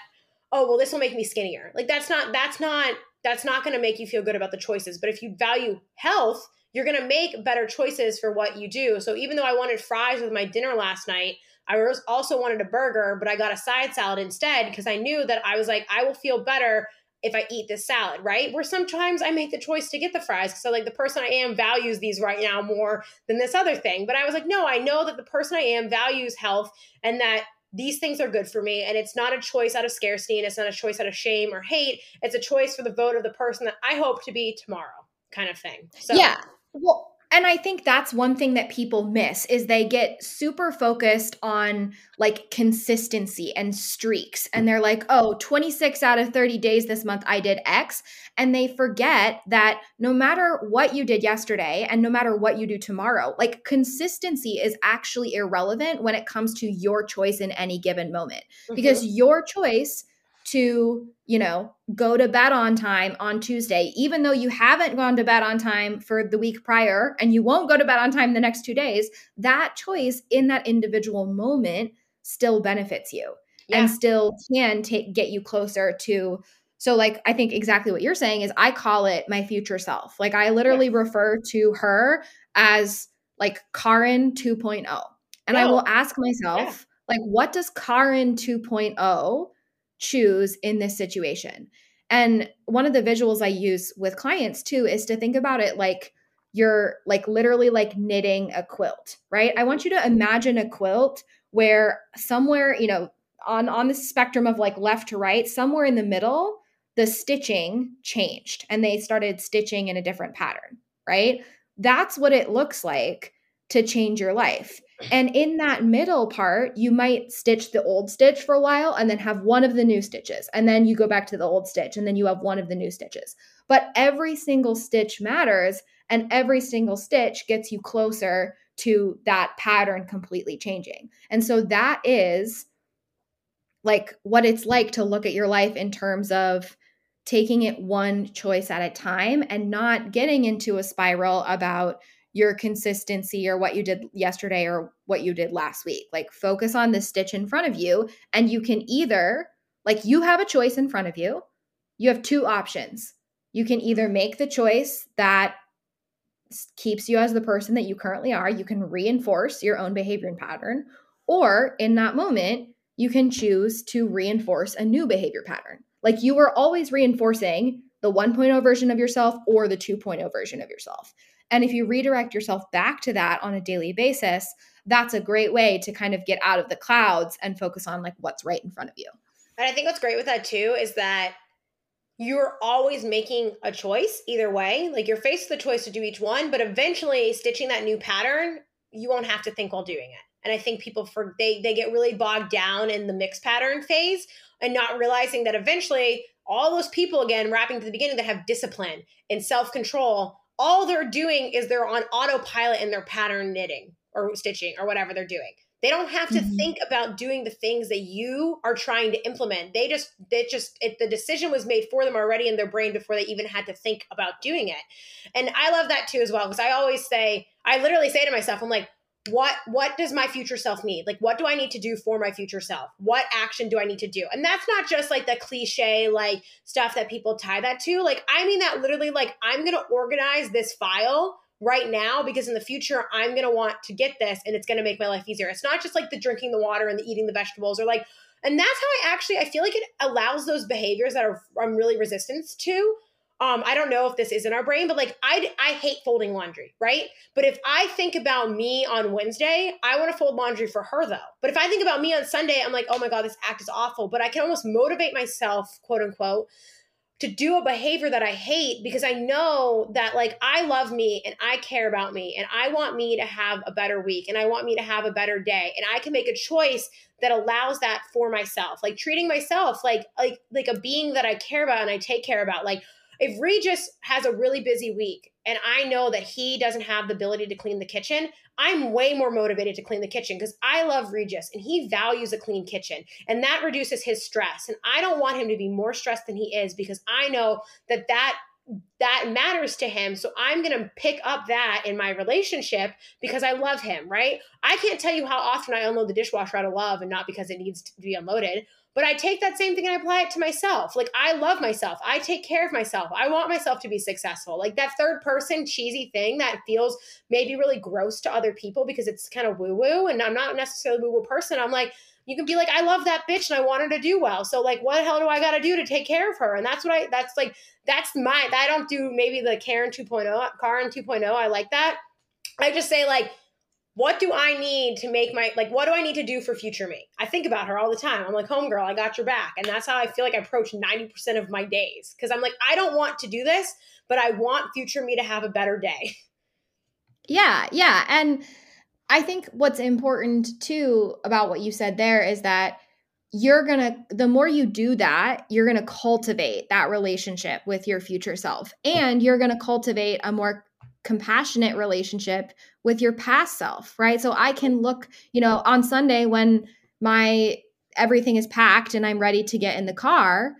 oh well, this will make me skinnier. Like that's not that's not that's not gonna make you feel good about the choices. But if you value health, you're gonna make better choices for what you do. So even though I wanted fries with my dinner last night, I was also wanted a burger, but I got a side salad instead because I knew that I was like, I will feel better if I eat this salad, right? Where sometimes I make the choice to get the fries. So like the person I am values these right now more than this other thing. But I was like, no, I know that the person I am values health and that these things are good for me. And it's not a choice out of scarcity and it's not a choice out of shame or hate. It's a choice for the vote of the person that I hope to be tomorrow, kind of thing. So yeah. Well, and i think that's one thing that people miss is they get super focused on like consistency and streaks. And they're like oh 26 out of 30 days this month i did x. And they forget that no matter what you did yesterday and no matter what you do tomorrow like consistency is actually irrelevant when it comes to your choice in any given moment. Mm-hmm. because your choice to, you know, go to bed on time on Tuesday, even though you haven't gone to bed on time for the week prior and you won't go to bed on time the next two days, that choice in that individual moment still benefits you yeah. and still can take get you closer to so like I think exactly what you're saying is I call it my future self. Like I literally yeah. refer to her as like Karin 2.0. And I will ask myself yeah. like what does Karin 2.0 choose in this situation. And one of the visuals I use with clients too is to think about it like you're like literally like knitting a quilt, right? I want you to imagine a quilt where somewhere, you know, on on the spectrum of like left to right, somewhere in the middle, the stitching changed and they started stitching in a different pattern, right? That's what it looks like to change your life. And in that middle part, you might stitch the old stitch for a while and then have one of the new stitches. And then you go back to the old stitch and then you have one of the new stitches. But every single stitch matters and every single stitch gets you closer to that pattern completely changing. And so that is like what it's like to look at your life in terms of taking it one choice at a time and not getting into a spiral about your consistency or what you did yesterday or what you did last week. Like focus on the stitch in front of you and you can either like you have a choice in front of you. You have two options. You can either make the choice that keeps you as the person that you currently are, you can reinforce your own behavior and pattern, or in that moment, you can choose to reinforce a new behavior pattern. Like you are always reinforcing the 1.0 version of yourself or the 2.0 version of yourself. And if you redirect yourself back to that on a daily basis, that's a great way to kind of get out of the clouds and focus on like what's right in front of you. And I think what's great with that too is that you're always making a choice either way. Like you're faced with the choice to do each one, but eventually stitching that new pattern, you won't have to think while doing it. And I think people for they they get really bogged down in the mixed pattern phase and not realizing that eventually all those people again wrapping to the beginning that have discipline and self-control all they're doing is they're on autopilot in their pattern knitting or stitching or whatever they're doing. They don't have to mm-hmm. think about doing the things that you are trying to implement. They just, they just, it, the decision was made for them already in their brain before they even had to think about doing it. And I love that too as well because I always say, I literally say to myself, I'm like, what what does my future self need? Like what do i need to do for my future self? What action do i need to do? And that's not just like the cliche like stuff that people tie that to. Like i mean that literally like i'm going to organize this file right now because in the future i'm going to want to get this and it's going to make my life easier. It's not just like the drinking the water and the eating the vegetables or like and that's how i actually i feel like it allows those behaviors that are i'm really resistant to um, I don't know if this is in our brain, but like I I hate folding laundry, right? But if I think about me on Wednesday, I want to fold laundry for her though. But if I think about me on Sunday, I'm like, oh my god, this act is awful. But I can almost motivate myself, quote unquote, to do a behavior that I hate because I know that like I love me and I care about me and I want me to have a better week and I want me to have a better day and I can make a choice that allows that for myself. Like treating myself like like like a being that I care about and I take care about. Like if Regis has a really busy week and I know that he doesn't have the ability to clean the kitchen, I'm way more motivated to clean the kitchen because I love Regis and he values a clean kitchen and that reduces his stress. And I don't want him to be more stressed than he is because I know that that that matters to him. So I'm going to pick up that in my relationship because I love him, right? I can't tell you how often I unload the dishwasher out of love and not because it needs to be unloaded. But I take that same thing and I apply it to myself. Like I love myself. I take care of myself. I want myself to be successful. Like that third person cheesy thing that feels maybe really gross to other people because it's kind of woo woo and I'm not necessarily a woo woo person. I'm like, you can be like, I love that bitch and I want her to do well. So like, what the hell do I got to do to take care of her? And that's what I, that's like, that's my, I don't do maybe the Karin 2.0, Karin 2.0. I like that. I just say like, what do I need to make my like what do I need to do for future me? I think about her all the time. I'm like, homegirl, I got your back. And that's how I feel like I approach 90% of my days. Cause I'm like, I don't want to do this, but I want future me to have a better day. Yeah, yeah. And I think what's important too about what you said there is that you're going to, the more you do that, you're going to cultivate that relationship with your future self. And you're going to cultivate a more compassionate relationship with your past self, right? So I can look, you know, on Sunday when my everything is packed and I'm ready to get in the car,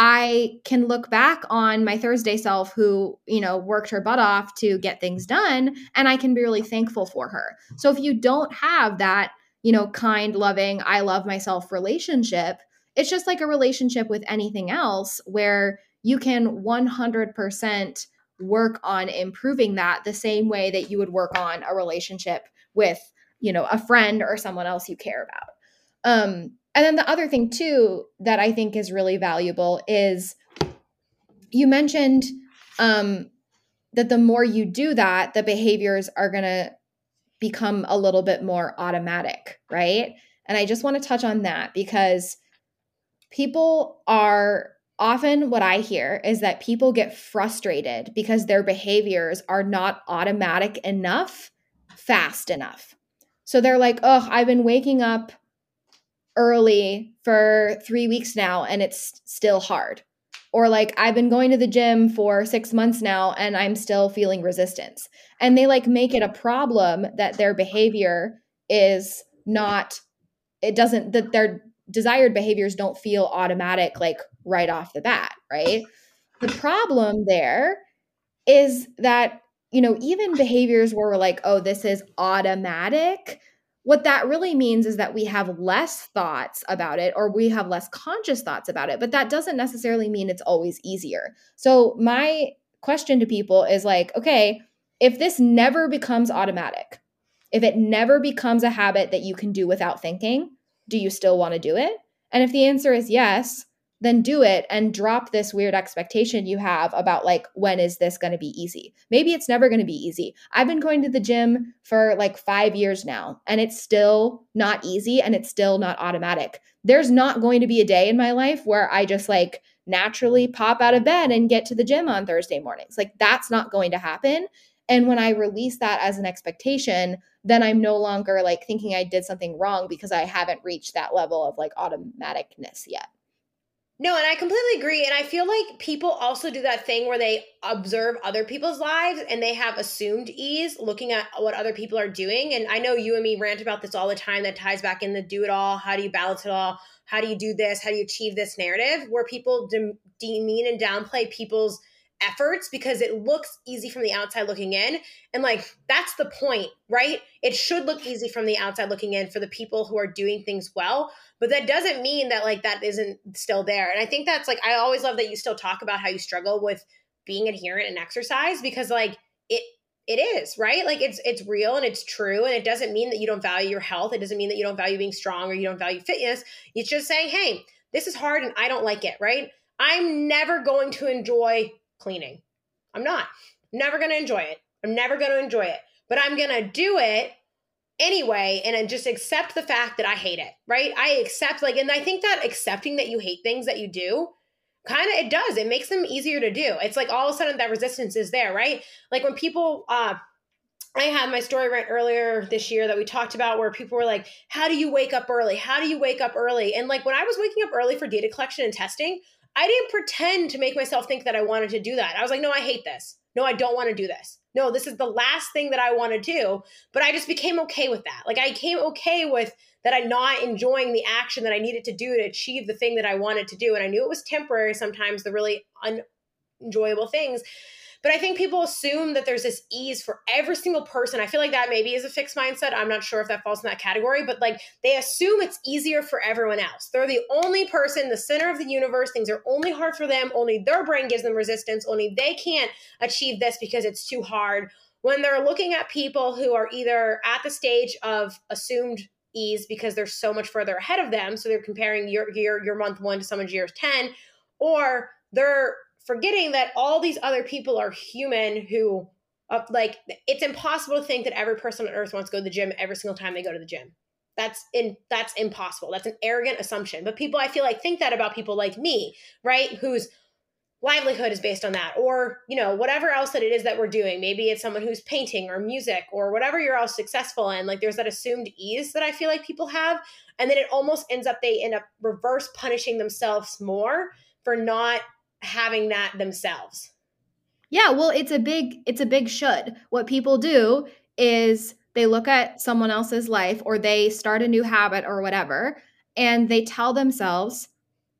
I can look back on my Thursday self who, you know, worked her butt off to get things done and I can be really thankful for her. So if you don't have that, you know, kind, loving, I love myself relationship, it's just like a relationship with anything else where you can 100% work on improving that the same way that you would work on a relationship with, you know, a friend or someone else you care about. Um and then the other thing, too, that I think is really valuable is you mentioned um, that the more you do that, the behaviors are going to become a little bit more automatic, right? And I just want to touch on that because people are often what I hear is that people get frustrated because their behaviors are not automatic enough, fast enough. So they're like, oh, I've been waking up early for three weeks now and it's still hard. Or like, I've been going to the gym for six months now and I'm still feeling resistance. And they like make it a problem that their behavior is not, it doesn't, that their desired behaviors don't feel automatic like right off the bat, right? The problem there is that, you know, even behaviors where we're like, oh, this is automatic, what that really means is that we have less thoughts about it or we have less conscious thoughts about it, but that doesn't necessarily mean it's always easier. So, my question to people is like, okay, if this never becomes automatic, if it never becomes a habit that you can do without thinking, do you still want to do it? And if the answer is yes, then do it and drop this weird expectation you have about like when is this going to be easy? Maybe it's never going to be easy. I've been going to the gym for like 5 years now and it's still not easy and it's still not automatic. There's not going to be a day in my life where i just like naturally pop out of bed and get to the gym on thursday mornings. Like that's not going to happen. And when i release that as an expectation then i'm no longer like thinking i did something wrong because i haven't reached that level of like automaticness yet no, and I completely agree. And I feel like people also do that thing where they observe other people's lives and they have assumed ease looking at what other people are doing. And I know you and me rant about this all the time that ties back in the do it all. How do you balance it all? How do you do this? How do you achieve this narrative where people de- demean and downplay people's efforts because it looks easy from the outside looking in. And like, that's the point, right? It should look easy from the outside looking in for the people who are doing things well. But that doesn't mean that like that isn't still there. And I think that's like, I always love that you still talk about how you struggle with being adherent and exercise because like it, it is right like it's it's real and it's true and it doesn't mean that you don't value your health it doesn't mean that you don't value being strong or you don't value fitness it's just saying hey this is hard and i don't like it right i'm never going to enjoy cleaning. I'm not. I'm never going to enjoy it. I'm never going to enjoy it. But I'm going to do it anyway and just accept the fact that I hate it, right? I accept like and I think that accepting that you hate things that you do kind of it does. It makes them easier to do. It's like all of a sudden that resistance is there, right? Like when people uh I had my story right earlier this year that we talked about where people were like, How do you wake up early? How do you wake up early? And like when I was waking up early for data collection and testing, I didn't pretend to make myself think that I wanted to do that. I was like, no, I hate this. No, I don't want to do this. No, this is the last thing that I want to do. But I just became okay with that. Like I came okay with that I'm not enjoying the action that I needed to do to achieve the thing that I wanted to do. And I knew it was temporary sometimes, the really unenjoyable things. But I think people assume that there's this ease for every single person. I feel like that maybe is a fixed mindset. I'm not sure if that falls in that category, but like they assume it's easier for everyone else. They're the only person, the center of the universe. Things are only hard for them. Only their brain gives them resistance. Only they can't achieve this because it's too hard. When they're looking at people who are either at the stage of assumed ease because they're so much further ahead of them, so they're comparing your your, your month one to someone's year 10, or they're forgetting that all these other people are human who uh, like it's impossible to think that every person on earth wants to go to the gym every single time they go to the gym. That's in that's impossible. That's an arrogant assumption. But people i feel like think that about people like me right who's livelihood is based on that or you know whatever else that it is that we're doing. Maybe it's someone who's painting or music or whatever you're all successful in. Like there's that assumed ease that i feel like people have. And then it almost ends up they end up reverse punishing themselves more for not having that themselves. Yeah well it's a big it's a big should. What people do is they look at someone else's life or they start a new habit or whatever and they tell themselves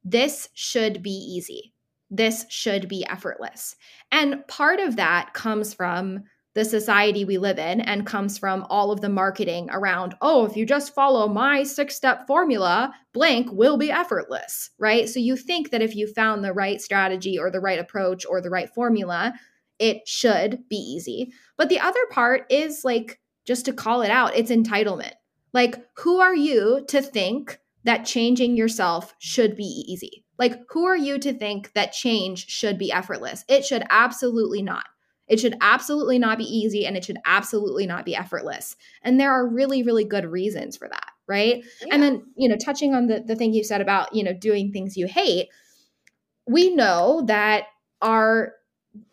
this should be easy. This should be effortless. And part of that comes from the society we live in and comes from all of the marketing around, oh, if you just follow my six step formula, blank will be effortless, right? So you think that if you found the right strategy or the right approach or the right formula, it should be easy. But the other part is like, just to call it out, it's entitlement. Like, who are you to think that changing yourself should be easy? Like, who are you to think that change should be effortless? It should absolutely not. It should absolutely not be easy and it should absolutely not be effortless. And there are really, really good reasons for that, right? Yeah. And then, you know, touching on the, the thing you said about, you know, doing things you hate, we know that our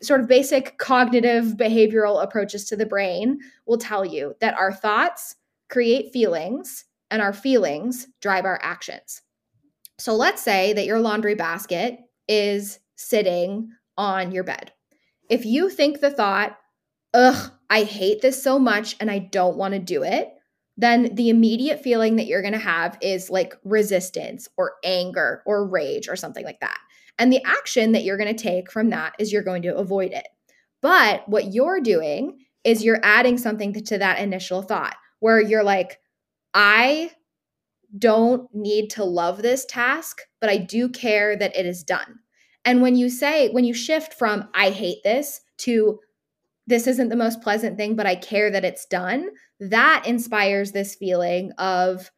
sort of basic cognitive behavioral approaches to the brain will tell you that our thoughts create feelings and our feelings drive our actions. So let's say that your laundry basket is sitting on your bed. If you think the thought, ugh, I hate this so much and I don't want to do it, then the immediate feeling that you're going to have is like resistance or anger or rage or something like that. And the action that you're going to take from that is you're going to avoid it. But what you're doing is you're adding something to that initial thought where you're like, I don't need to love this task, but I do care that it is done. And when you say, when you shift from I hate this to this isn't the most pleasant thing, but I care that it's done, that inspires this feeling of,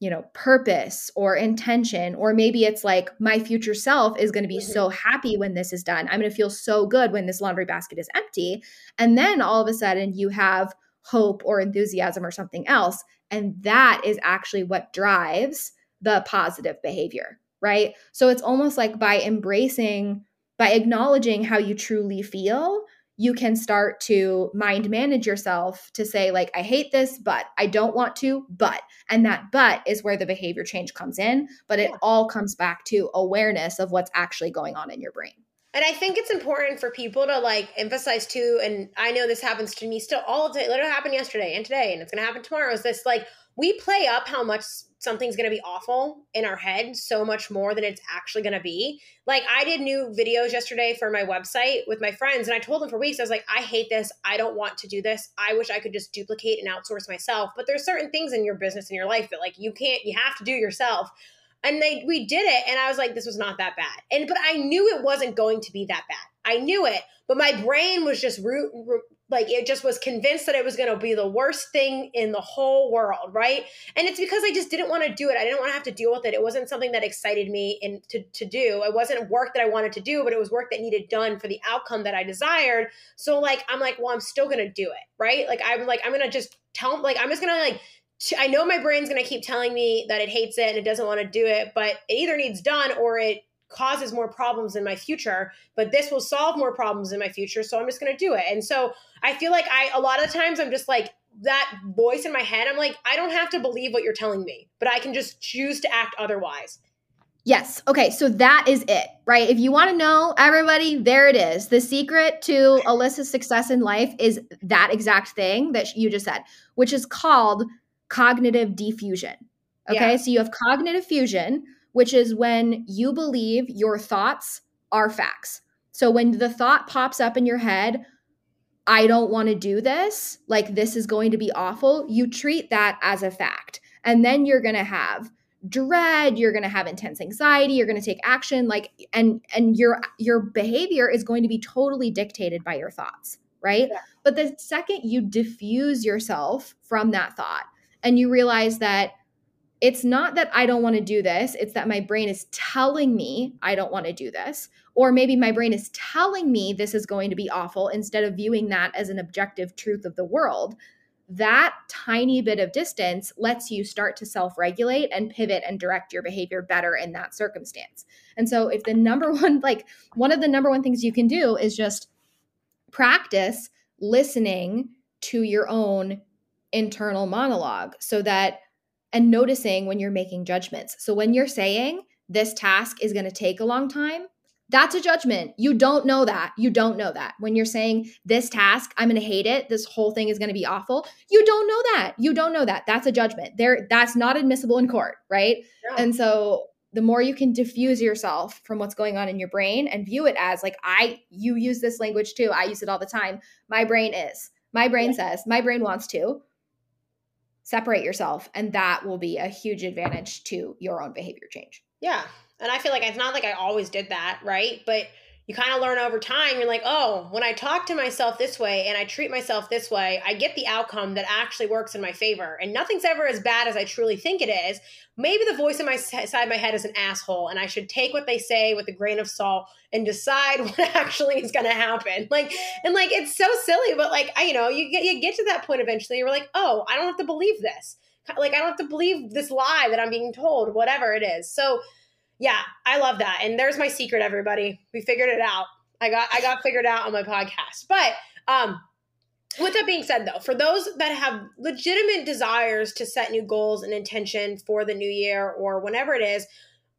you know, purpose or intention. Or maybe it's like my future self is going to be mm-hmm. so happy when this is done. I'm going to feel so good when this laundry basket is empty. And then all of a sudden you have hope or enthusiasm or something else. And that is actually what drives the positive behavior, right? So it's almost like by embracing, by acknowledging how you truly feel, you can start to mind manage yourself to say, like, I hate this, but I don't want to, but. And that but is where the behavior change comes in. But it yeah. all comes back to awareness of what's actually going on in your brain. And I think it's important for people to like emphasize too, and I know this happens to me still all the time. It literally happened yesterday and today, and it's gonna happen tomorrow. Is this like we play up how much something's gonna be awful in our head so much more than it's actually gonna be. Like I did new videos yesterday for my website with my friends, and I told them for weeks, I was like, I hate this, I don't want to do this. I wish I could just duplicate and outsource myself. But there's certain things in your business in your life that like you can't, you have to do yourself and they we did it and i was like this was not that bad and but i knew it wasn't going to be that bad i knew it but my brain was just root, root like it just was convinced that it was going to be the worst thing in the whole world right? And it's because i just didn't want to do it. I didn't want to have to deal with it. It wasn't something that excited me in to, to do. It wasn't work that i wanted to do but it was work that needed done for the outcome that i desired. So like i'm like well i'm still going to do it right? Like i'm like i'm going to just tell like i'm just going to like I know my brain's going to keep telling me that it hates it and it doesn't want to do it, but it either needs done or it causes more problems in my future. But this will solve more problems in my future, so I'm just going to do it. And so I feel like I a lot of times I'm just like that voice in my head. I'm like I don't have to believe what you're telling me, but I can just choose to act otherwise. Yes. Okay. So that is it, right? If you want to know, everybody, there it is. The secret to Alyssa's success in life is that exact thing that you just said, which is called cognitive defusion. Okay, yeah. so you have cognitive fusion, which is when you believe your thoughts are facts. So when the thought pops up in your head, I don't want to do this, like this is going to be awful, you treat that as a fact. And then you're going to have dread, you're going to have intense anxiety, you're going to take action like and and your your behavior is going to be totally dictated by your thoughts, right? Yeah. But the second you diffuse yourself from that thought, and you realize that it's not that I don't want to do this, it's that my brain is telling me I don't want to do this. Or maybe my brain is telling me this is going to be awful instead of viewing that as an objective truth of the world. that tiny bit of distance lets you start to self regulate and pivot and direct your behavior better in that circumstance. And so, if the number one, like one of the number one things you can do is just practice listening to your own internal monologue so that and noticing when you're making judgments. So when you're saying this task is going to take a long time, that's a judgment. You don't know that. You don't know that. When you're saying this task, I'm going to hate it, this whole thing is going to be awful, you don't know that. You don't know that. That's a judgment. There that's not admissible in court, right? Yeah. And so the more you can diffuse yourself from what's going on in your brain and view it as like I you use this language too. I use it all the time. My brain is. My brain yeah. says, my brain wants to separate yourself and that will be a huge advantage to your own behavior change. Yeah. And I feel like it's not like I always did that, right? But you kind of learn over time. You're like, oh, when I talk to myself this way and I treat myself this way, I get the outcome that actually works in my favor. And nothing's ever as bad as I truly think it is. Maybe the voice in my side of my head is an asshole, and I should take what they say with a grain of salt and decide what actually is going to happen. Like, and like it's so silly, but like I, you know, you get you get to that point eventually. You're like, oh, I don't have to believe this. Like, I don't have to believe this lie that I'm being told, whatever it is. So yeah, I love that. And there's my secret, everybody. We figured it out. I got I got figured out on my podcast. But um with that being said though, for those that have legitimate desires to set new goals and intention for the new year or whenever it is,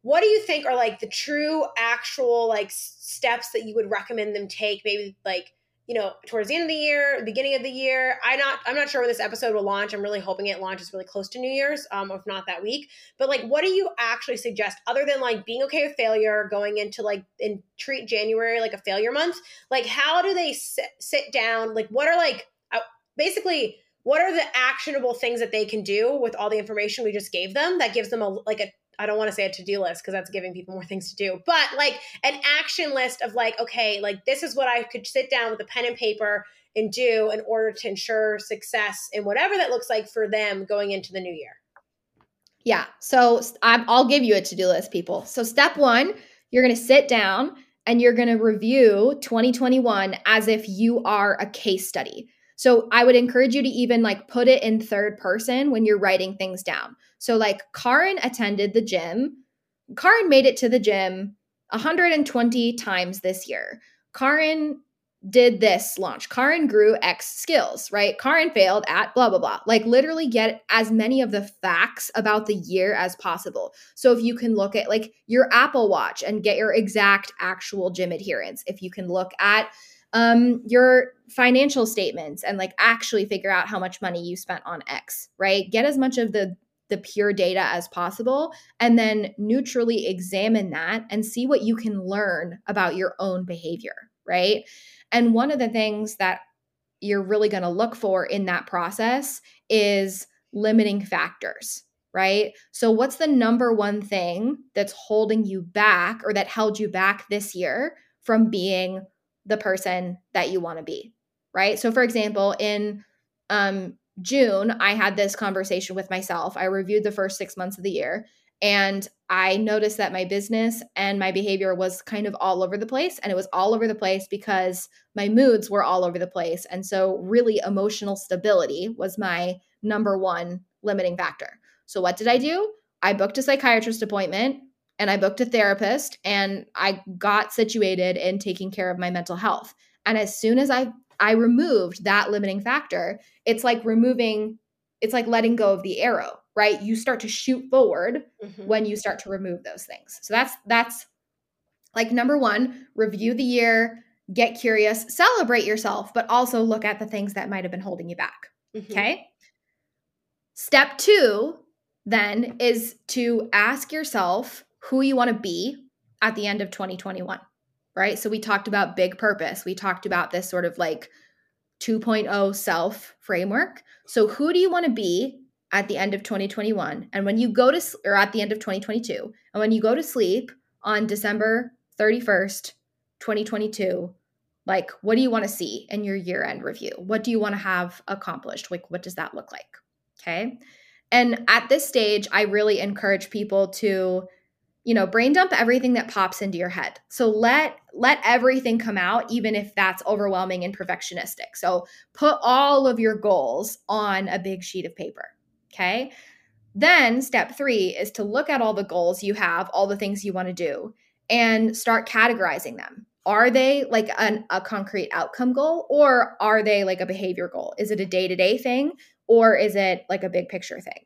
what do you think are like the true actual like steps that you would recommend them take maybe like you know, towards the end of the year, beginning of the year. I not I'm not sure when this episode will launch. I'm really hoping it launches really close to New Year's, um, if not that week. But like, what do you actually suggest other than like being okay with failure, going into like and treat January like a failure month? Like, how do they sit, sit down? Like, what are like uh, basically what are the actionable things that they can do with all the information we just gave them that gives them a like a I don't want to say a to-do list because that's giving people more things to do, but like an action list of like, okay, like this is what I could sit down with a pen and paper and do in order to ensure success in whatever that looks like for them going into the new year. Yeah. So i will give you a to-do list, people. So step one, you're going to sit down and you're going to review 2021 as if you are a case study. So I would encourage you to even like put it in third person when you're writing things down. So like Karin attended the gym. Karin made it to the gym 120 times this year. Karin did this launch. Karin grew X skills, right? Karin failed at blah, blah, blah. Like literally get as many of the facts about the year as possible. So if you can look at like your Apple Watch and get your exact actual gym adherence, if you can look at um, your financial statements and like actually figure out how much money you spent on X, right? Get as much of the the pure data as possible and then neutrally examine that and see what you can learn about your own behavior, right? And one of the things that you're really going to look for in that process is limiting factors, right? So, what's the number one thing that's holding you back or that held you back this year from being the person that you want to be, right? So, for example, in um, June, I had this conversation with myself. I reviewed the first six months of the year and I noticed that my business and my behavior was kind of all over the place. And it was all over the place because my moods were all over the place. And so, really, emotional stability was my number one limiting factor. So, what did I do? I booked a psychiatrist appointment and I booked a therapist and I got situated in taking care of my mental health. And as soon as I I removed that limiting factor, it's like removing it's like letting go of the arrow, right? You start to shoot forward mm-hmm. when you start to remove those things. So that's that's like number 1, review the year, get curious, celebrate yourself, but also look at the things that might have been holding you back. Mm-hmm. Okay? Step 2 then is to ask yourself who you want to be at the end of 2021, right? So we talked about big purpose. We talked about this sort of like 2.0 self framework. So who do you want to be at the end of 2021? And when you go to, or at the end of 2022, and when you go to sleep on December 31st, 2022, like what do you want to see in your year end review? What do you want to have accomplished? Like, what does that look like? Okay. And at this stage, I really encourage people to you know brain dump everything that pops into your head. So let let everything come out even if that's overwhelming and perfectionistic. So put all of your goals on a big sheet of paper okay? Then step 3 is to look at all the goals you have all the things you want to do and start categorizing them. Are they like an, a concrete outcome goal or are they like a behavior goal? Is it a day-to-day thing or is it like a big picture thing?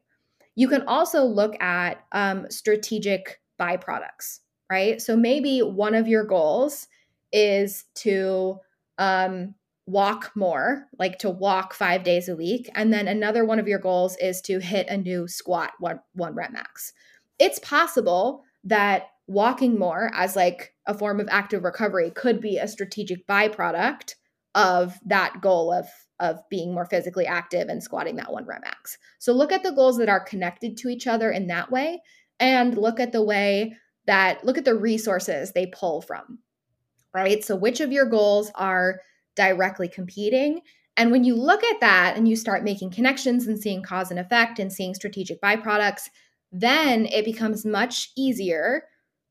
You can also look at um, strategic byproducts, right? So maybe one of your goals is to um, walk more, like to walk five days a week. And then another one of your goals is to hit a new squat one, one rep max. It's possible that walking more as like a form of active recovery could be a strategic byproduct of that goal of of being more physically active and squatting that one rep max. So look at the goals that are connected to each other in that way and look at the way that look at the resources they pull from. Right? So which of your goals are directly competing? And when you look at that and you start making connections and seeing cause and effect and seeing strategic byproducts, then it becomes much easier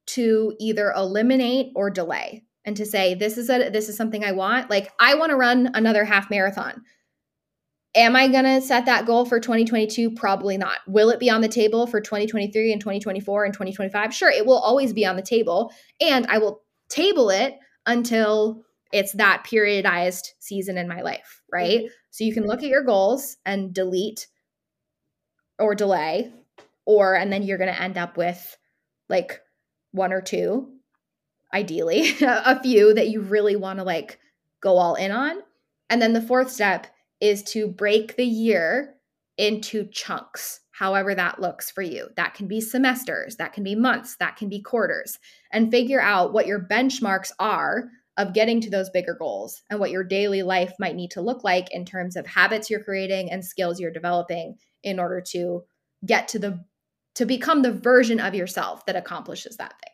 to either eliminate or delay and to say this is a this is something I want. Like I want to run another half marathon. Am I going to set that goal for 2022? Probably not. Will it be on the table for 2023 and 2024 and 2025? Sure, it will always be on the table and I will table it until it's that periodized season in my life, right? Mm-hmm. So you can look at your goals and delete or delay or and then you're going to end up with like one or two ideally, a few that you really want to like go all in on. And then the fourth step is to break the year into chunks, however that looks for you. That can be semesters, that can be months, that can be quarters, and figure out what your benchmarks are of getting to those bigger goals and what your daily life might need to look like in terms of habits you're creating and skills you're developing in order to get to the to become the version of yourself that accomplishes that thing.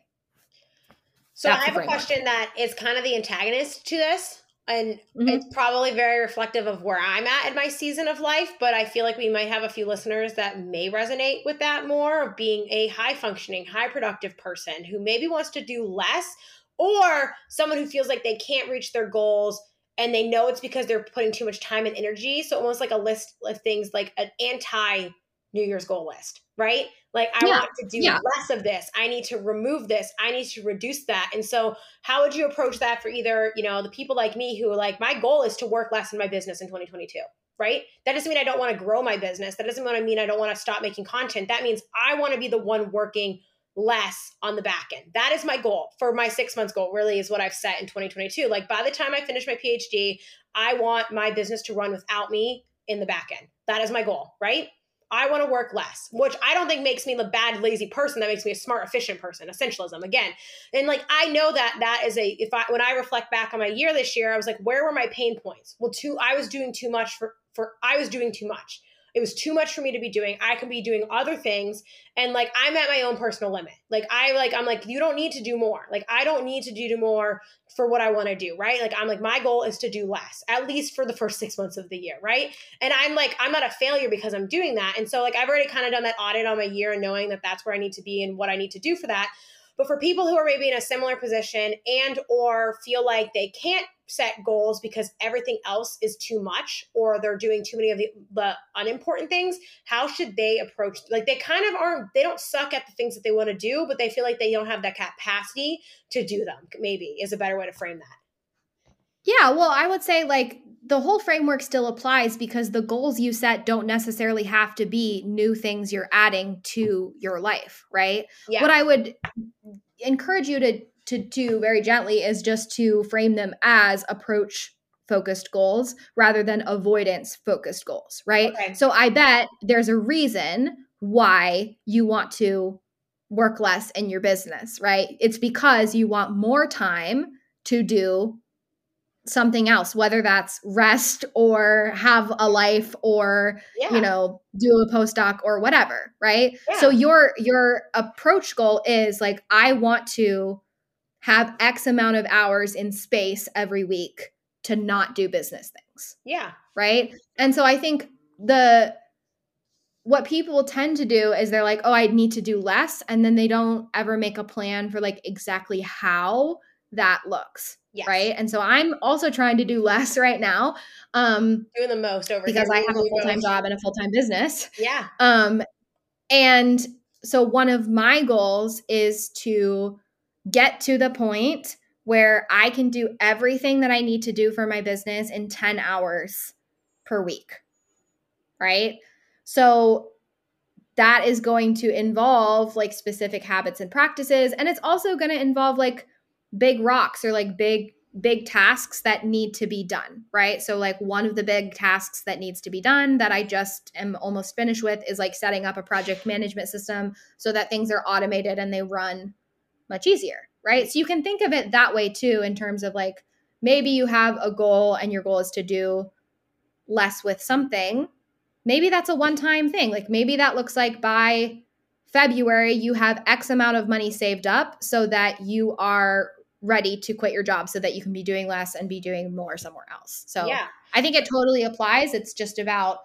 So That's I have a question that is kind of the antagonist to this. And mm-hmm. it's probably very reflective of where I'm at in my season of life, but I feel like we might have a few listeners that may resonate with that more of being a high functioning, high productive person who maybe wants to do less, or someone who feels like they can't reach their goals and they know it's because they're putting too much time and energy. So almost like a list of things like an anti New Year's goal list, right? Like, I yeah. want to do yeah. less of this. I need to remove this. I need to reduce that. And so, how would you approach that for either, you know, the people like me who, like, my goal is to work less in my business in 2022, right? That doesn't mean I don't want to grow my business. That doesn't mean I don't want to stop making content. That means I want to be the one working less on the back end. That is my goal for my six months goal, really, is what I've set in 2022. Like, by the time I finish my PhD, I want my business to run without me in the back end. That is my goal, right? I want to work less, which I don't think makes me a bad, lazy person. That makes me a smart, efficient person. Essentialism again. And like, I know that that is a, if I, when I reflect back on my year this year, I was like, where were my pain points? Well, too, I was doing too much for, for, I was doing too much. It was too much for me to be doing. I could be doing other things. And like I'm at my own personal limit. Like I like I'm like, you don't need to do more. Like I don't need to do more for what I want to do, right? Like I'm like, my goal is to do less, at least for the first six months of the year, right? And I'm like, I'm not a failure because I'm doing that. And so like I've already kind of done that audit on my year and knowing that that's where I need to be and what I need to do for that. But for people who are maybe in a similar position and or feel like they can't set goals because everything else is too much or they're doing too many of the, the unimportant things, how should they approach like they kind of aren't they don't suck at the things that they want to do, but they feel like they don't have that capacity to do them. Maybe is a better way to frame that. Yeah, well, I would say like the whole framework still applies because the goals you set don't necessarily have to be new things you're adding to your life, right? Yeah. What I would encourage you to to do very gently is just to frame them as approach focused goals rather than avoidance focused goals, right? Okay. So I bet there's a reason why you want to work less in your business, right? It's because you want more time to do something else whether that's rest or have a life or yeah. you know do a postdoc or whatever right yeah. so your your approach goal is like i want to have x amount of hours in space every week to not do business things yeah right and so i think the what people tend to do is they're like, oh, I need to do less. And then they don't ever make a plan for like exactly how that looks. Yes. Right. And so I'm also trying to do less right now. Um doing the most over because I have a full-time job and a full-time business. Yeah. Um and so one of my goals is to get to the point where I can do everything that I need to do for my business in 10 hours per week. Right? So that is going to involve like specific habits and practices and it's also going to involve like big rocks or like big big tasks that need to be done, right? So like one of the big tasks that needs to be done that I just am almost finished with is like setting up a project management system so that things are automated and they run much easier, right? So you can think of it that way too in terms of like maybe you have a goal and your goal is to do less with something. Maybe that's a one-time thing. Like maybe that looks like by February you have X amount of money saved up so that you are ready to quit your job so that you can be doing less and be doing more somewhere else. So yeah. I think it totally applies. It's just about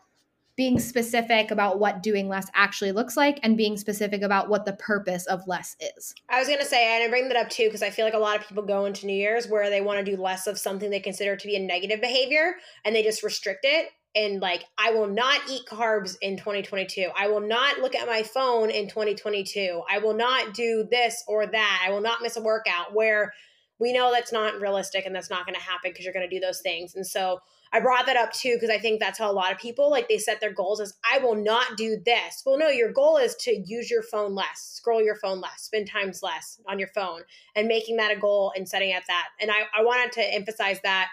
being specific about what doing less actually looks like and being specific about what the purpose of less is. I was going to say, and I bring that up too, because I feel like a lot of people go into New Year's where they want to do less of something they consider to be a negative behavior and they just restrict it. And like, I will not eat carbs in 2022. I will not look at my phone in 2022. I will not do this or that. I will not miss a workout where we know that's not realistic and that's not going to happen because you're going to do those things. And so I brought that up too because I think that's how a lot of people like they set their goals as I will not do this. Well, no, your goal is to use your phone less, scroll your phone less, spend times less on your phone, and making that a goal and setting up that. And I, I wanted to emphasize that.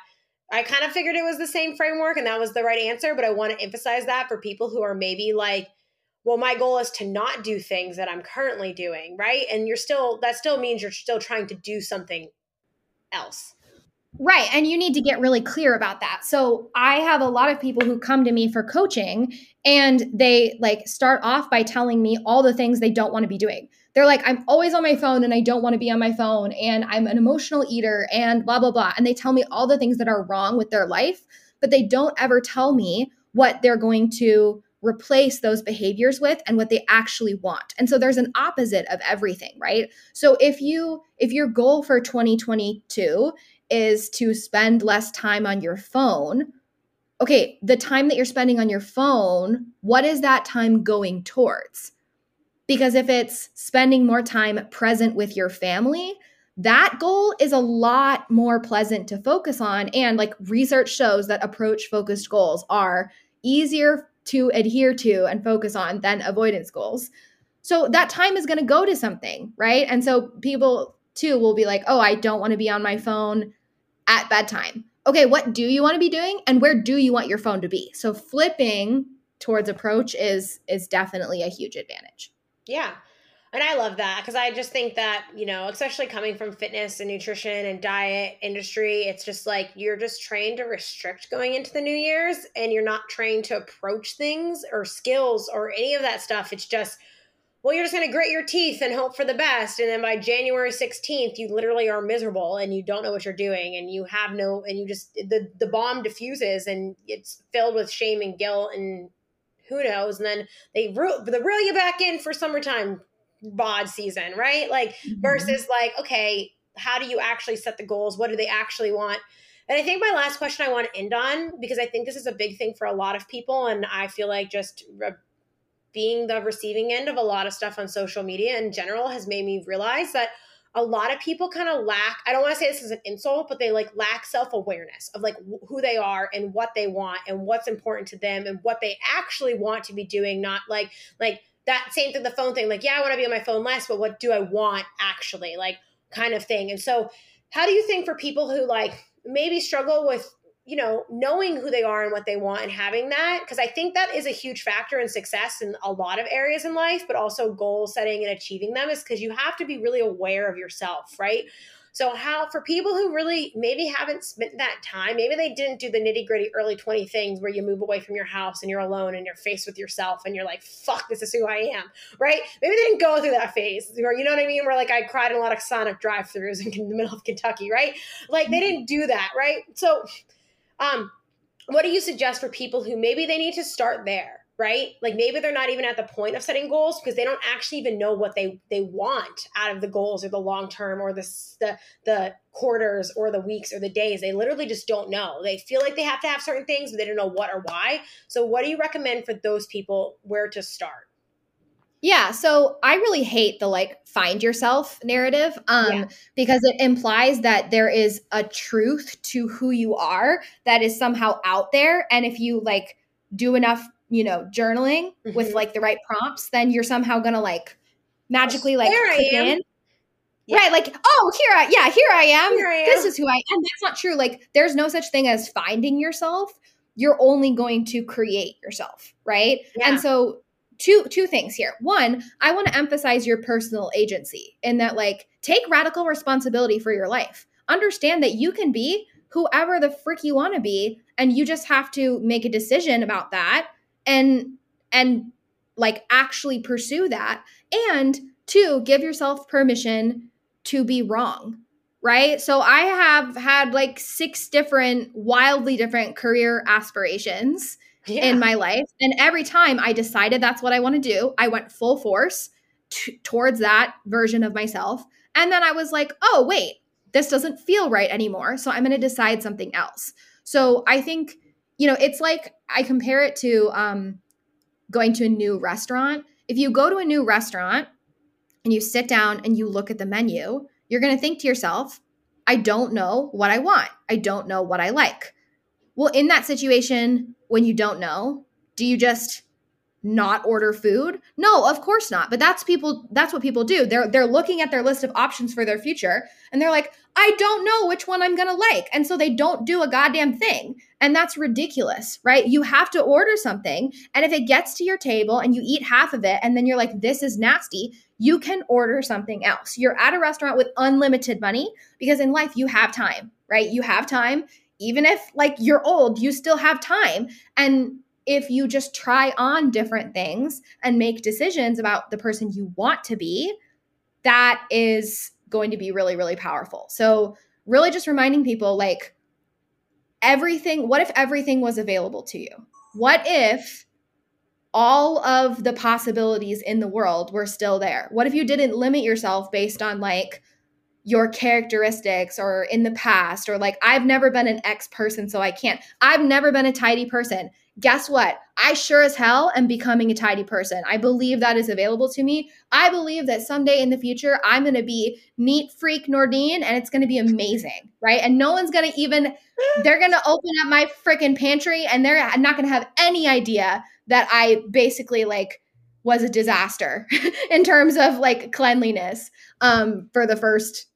I kind of figured it was the same framework and that was the right answer, but I want to emphasize that for people who are maybe like, well, my goal is to not do things that I'm currently doing, right? And you're still, that still means you're still trying to do something else. Right. And you need to get really clear about that. So I have a lot of people who come to me for coaching and they like start off by telling me all the things they don't want to be doing. They're like, I'm always on my phone and I don't want to be on my phone and I'm an emotional eater and blah, blah, blah. And they tell me all the things that are wrong with their life, but they don't ever tell me what they're going to replace those behaviors with and what they actually want. And so there's an opposite of everything, right? So if you if your goal for 2022 is to spend less time on your phone, okay, the time that you're spending on your phone, what is that time going towards? Because if it's spending more time present with your family, that goal is a lot more pleasant to focus on. And like research shows that approach focused goals are easier to adhere to and focus on than avoidance goals. So that time is going to go to something, right? And so people too will be like, oh, I don't want to be on my phone at bedtime. Okay, what do you want to be doing and where do you want your phone to be? So flipping towards approach is is definitely a huge advantage. Yeah. And I love that because I just think that, you know, especially coming from fitness and nutrition and diet industry, it's just like you're just trained to restrict going into the New Year's and you're not trained to approach things or skills or any of that stuff. It's just, well, you're just going to grit your teeth and hope for the best. And then by January 16th, you literally are miserable and you don't know what you're doing and you have no, and you just, the, the bomb diffuses and it's filled with shame and guilt and who knows. And then they reel, they reel you back in for summertime bod season, right? Like mm-hmm. versus like, okay, how do you actually set the goals? What do they actually want? And I think my last question I want to end on, because I think this is a big thing for a lot of people. And I feel like just being the receiving end of a lot of stuff on social media in general has made me realize that a lot of people kind of lack i don't want to say this is an insult but they like lack self-awareness of like who they are and what they want and what's important to them and what they actually want to be doing not like like that same thing, the phone thing, like, yeah, I want to be on my phone less, but what do I want actually? Like, kind of thing. And so, how do you think for people who like maybe struggle with, you know, knowing who they are and what they want and having that? Because I think that is a huge factor in success in a lot of areas in life, but also goal setting and achieving them is because you have to be really aware of yourself, right? So, how for people who really maybe haven't spent that time, maybe they didn't do the nitty gritty early 20 things where you move away from your house and you're alone and you're faced with yourself and you're like, fuck, this is who I am, right? Maybe they didn't go through that phase where, you know what I mean? Where like I cried in a lot of Sonic drive throughs in the middle of Kentucky, right? Like they mm-hmm. didn't do that, right? So, um, what do you suggest for people who maybe they need to start there? right? Like maybe they're not even at the point of setting goals because they don't actually even know what they they want out of the goals or the long term or the the the quarters or the weeks or the days. They literally just don't know. They feel like they have to have certain things but they don't know what or why. So what do you recommend for those people where to start yeah, so I really hate the like find yourself narrative um yeah. because it implies that there is a truth to who you are that is somehow out there and if you like do enough you know, journaling mm-hmm. with like the right prompts, then you're somehow gonna like magically like there I am. Yeah. Right, like, oh, here I yeah, here I am. Here I am. This is who I am. That's not true. Like, there's no such thing as finding yourself. You're only going to create yourself, right? Yeah. And so two two things here. One, I want to emphasize your personal agency in that like take radical responsibility for your life. Understand that you can be whoever the frick you want to be and you just have to make a decision about that and and like actually pursue that and two give yourself permission to be wrong right so i have had like six different wildly different career aspirations yeah. in my life and every time i decided that's what i want to do i went full force t- towards that version of myself and then i was like oh wait this doesn't feel right anymore so i'm going to decide something else so i think you know, it's like I compare it to um, going to a new restaurant. If you go to a new restaurant and you sit down and you look at the menu, you're going to think to yourself, I don't know what I want. I don't know what I like. Well, in that situation, when you don't know, do you just not order food? No, of course not. But that's people that's what people do. They're they're looking at their list of options for their future and they're like, "I don't know which one I'm going to like." And so they don't do a goddamn thing. And that's ridiculous, right? You have to order something, and if it gets to your table and you eat half of it and then you're like, "This is nasty," you can order something else. You're at a restaurant with unlimited money because in life you have time, right? You have time even if like you're old, you still have time. And if you just try on different things and make decisions about the person you want to be, that is going to be really, really powerful. So, really just reminding people like, everything, what if everything was available to you? What if all of the possibilities in the world were still there? What if you didn't limit yourself based on like, your characteristics or in the past or like I've never been an X person so I can't. I've never been a tidy person guess what? I sure as hell am becoming a tidy person. I believe that is available to me. I believe that someday in the future, I'm going to be neat freak Nordin and it's going to be amazing, right? And no one's going to even, they're going to open up my freaking pantry and they're not going to have any idea that I basically like was a disaster in terms of like cleanliness um, for the first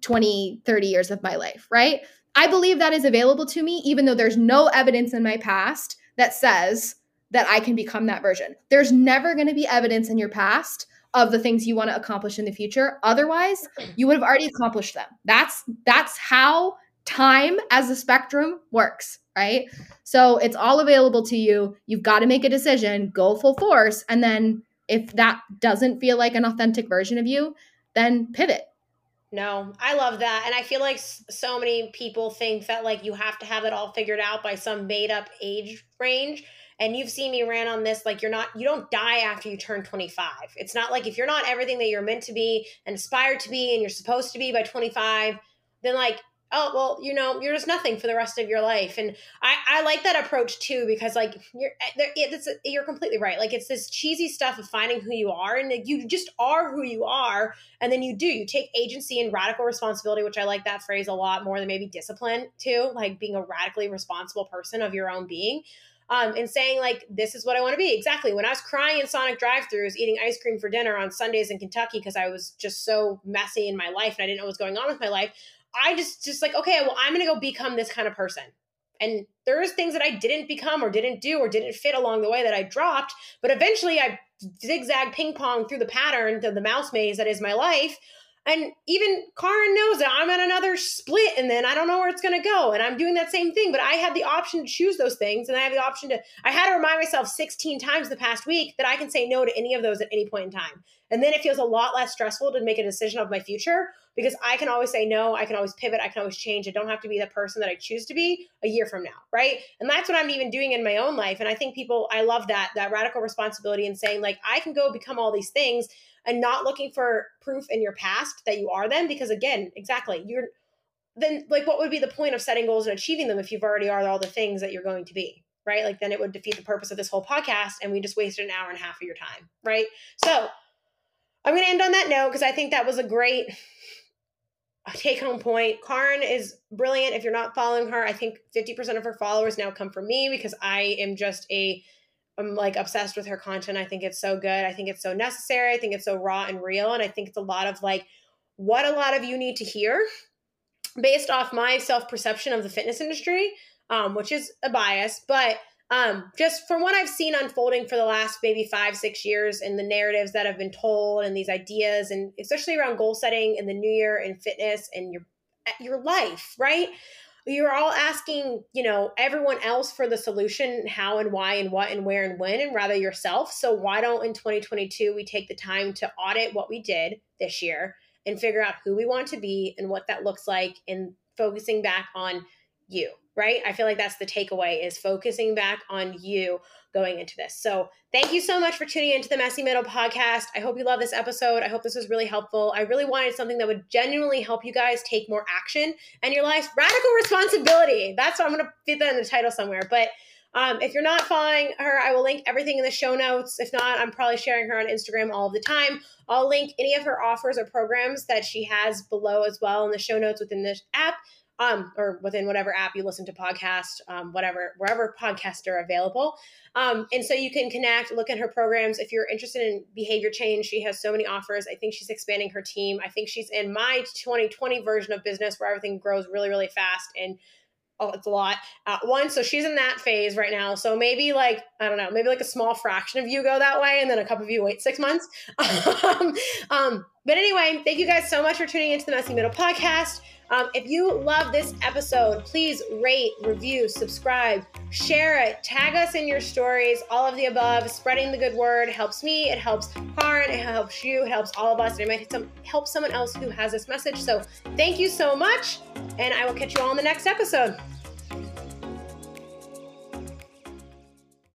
20, 30 years of my life, right? I believe that is available to me, even though there's no evidence in my past that says that I can become that version. There's never going to be evidence in your past of the things you want to accomplish in the future. Otherwise, you would have already accomplished them. That's that's how time as a spectrum works, right? So it's all available to you. You've got to make a decision, go full force, and then if that doesn't feel like an authentic version of you, then pivot. No, I love that. And I feel like so many people think that like you have to have it all figured out by some made up age range. And you've seen me rant on this like you're not you don't die after you turn 25. It's not like if you're not everything that you're meant to be and aspired to be and you're supposed to be by 25, then like oh well you know you're just nothing for the rest of your life and i i like that approach too because like you're eh, it's you're completely right like it's this cheesy stuff of finding who you are and like, you just are who you are and then you do you take agency and radical responsibility which i like that phrase a lot more than maybe discipline too like being a radically responsible person of your own being um, and saying like this is what I want to be. Exactly. When I was crying in Sonic drive-throughs, eating ice cream for dinner on Sundays in Kentucky because I was just so messy in my life and I didn't know what was going on with my life, I just just like, okay, well, I'm gonna go become this kind of person. And there's things that I didn't become or didn't do or didn't fit along the way that I dropped, but eventually I zigzag ping pong through the pattern of the mouse maze that is my life And even Karin knows that I'm at another split and then I don't know where it's going to go. And I'm doing that same thing, but I have the option to choose those things. And I have the option to, I had to remind myself 16 times the past week that I can say no to any of those at any point in time. And then it feels a lot less stressful to make a decision of my future because I can always say no, I can always pivot, I can always change. I don't have to be the person that I choose to be a year from now, right? And that's what I'm even doing in my own life. And I think people, I love that, that radical responsibility and saying, like, I can go become all these things and not looking for proof in your past that you are them because again exactly you're then like what would be the point of setting goals and achieving them if you've already are all the things that you're going to be right? Like then it would defeat the purpose of this whole podcast and we just wasted an hour and a half of your time right? So i'm going to end on that note because i think that was a great take home point. Karin is brilliant. If you're not following her i think 50% of her followers now come from me because i am just a I'm like obsessed with her content. I think it's so good. I think it's so necessary. I think it's so raw and real. And I think it's a lot of like what a lot of you need to hear based off my self perception of the fitness industry, um, which is a bias, but um, just from what I've seen unfolding for the last maybe five, six years and the narratives that have been told and these ideas, and especially around goal setting in the new year and fitness and your your life, right? You're all asking, you know, everyone else for the solution, how and why and what and where and when, and rather yourself. So why don't in 2022 we take the time to audit what we did this year and figure out who we want to be and what that looks like and focusing back on you, right? I feel like that's the takeaway is focusing back on you going into this. So thank you so much for tuning into the Messy Middle podcast. I hope you love this episode. I hope this was really helpful. I really wanted something that would genuinely help you guys take more action and your life's radical responsibility. That's what I'm going to fit that in the title somewhere. But um, if you're not following her, I will link everything in the show notes. If not, I'm probably sharing her on Instagram all the time. I'll link any of her offers or programs that she has below as well in the show notes within this app um, or within whatever app you listen to podcast, um, whatever, wherever podcasts are available. Um, and so you can connect, look at her programs. If you're interested in behavior change, she has so many offers. I think she's expanding her team. I think she's in my 2020 version of business where everything grows really, really fast and oh, it's a lot at once. So she's in that phase right now. So maybe like, I don't know, maybe like a small fraction of you go that way and then a couple of you wait six months. um, um but anyway, thank you guys so much for tuning into the Messy Middle podcast. Um, if you love this episode, please rate, review, subscribe, share it, tag us in your stories, all of the above. Spreading the good word helps me, it helps Karin, it helps you, it helps all of us, and it might help someone else who has this message. So thank you so much, and I will catch you all in the next episode.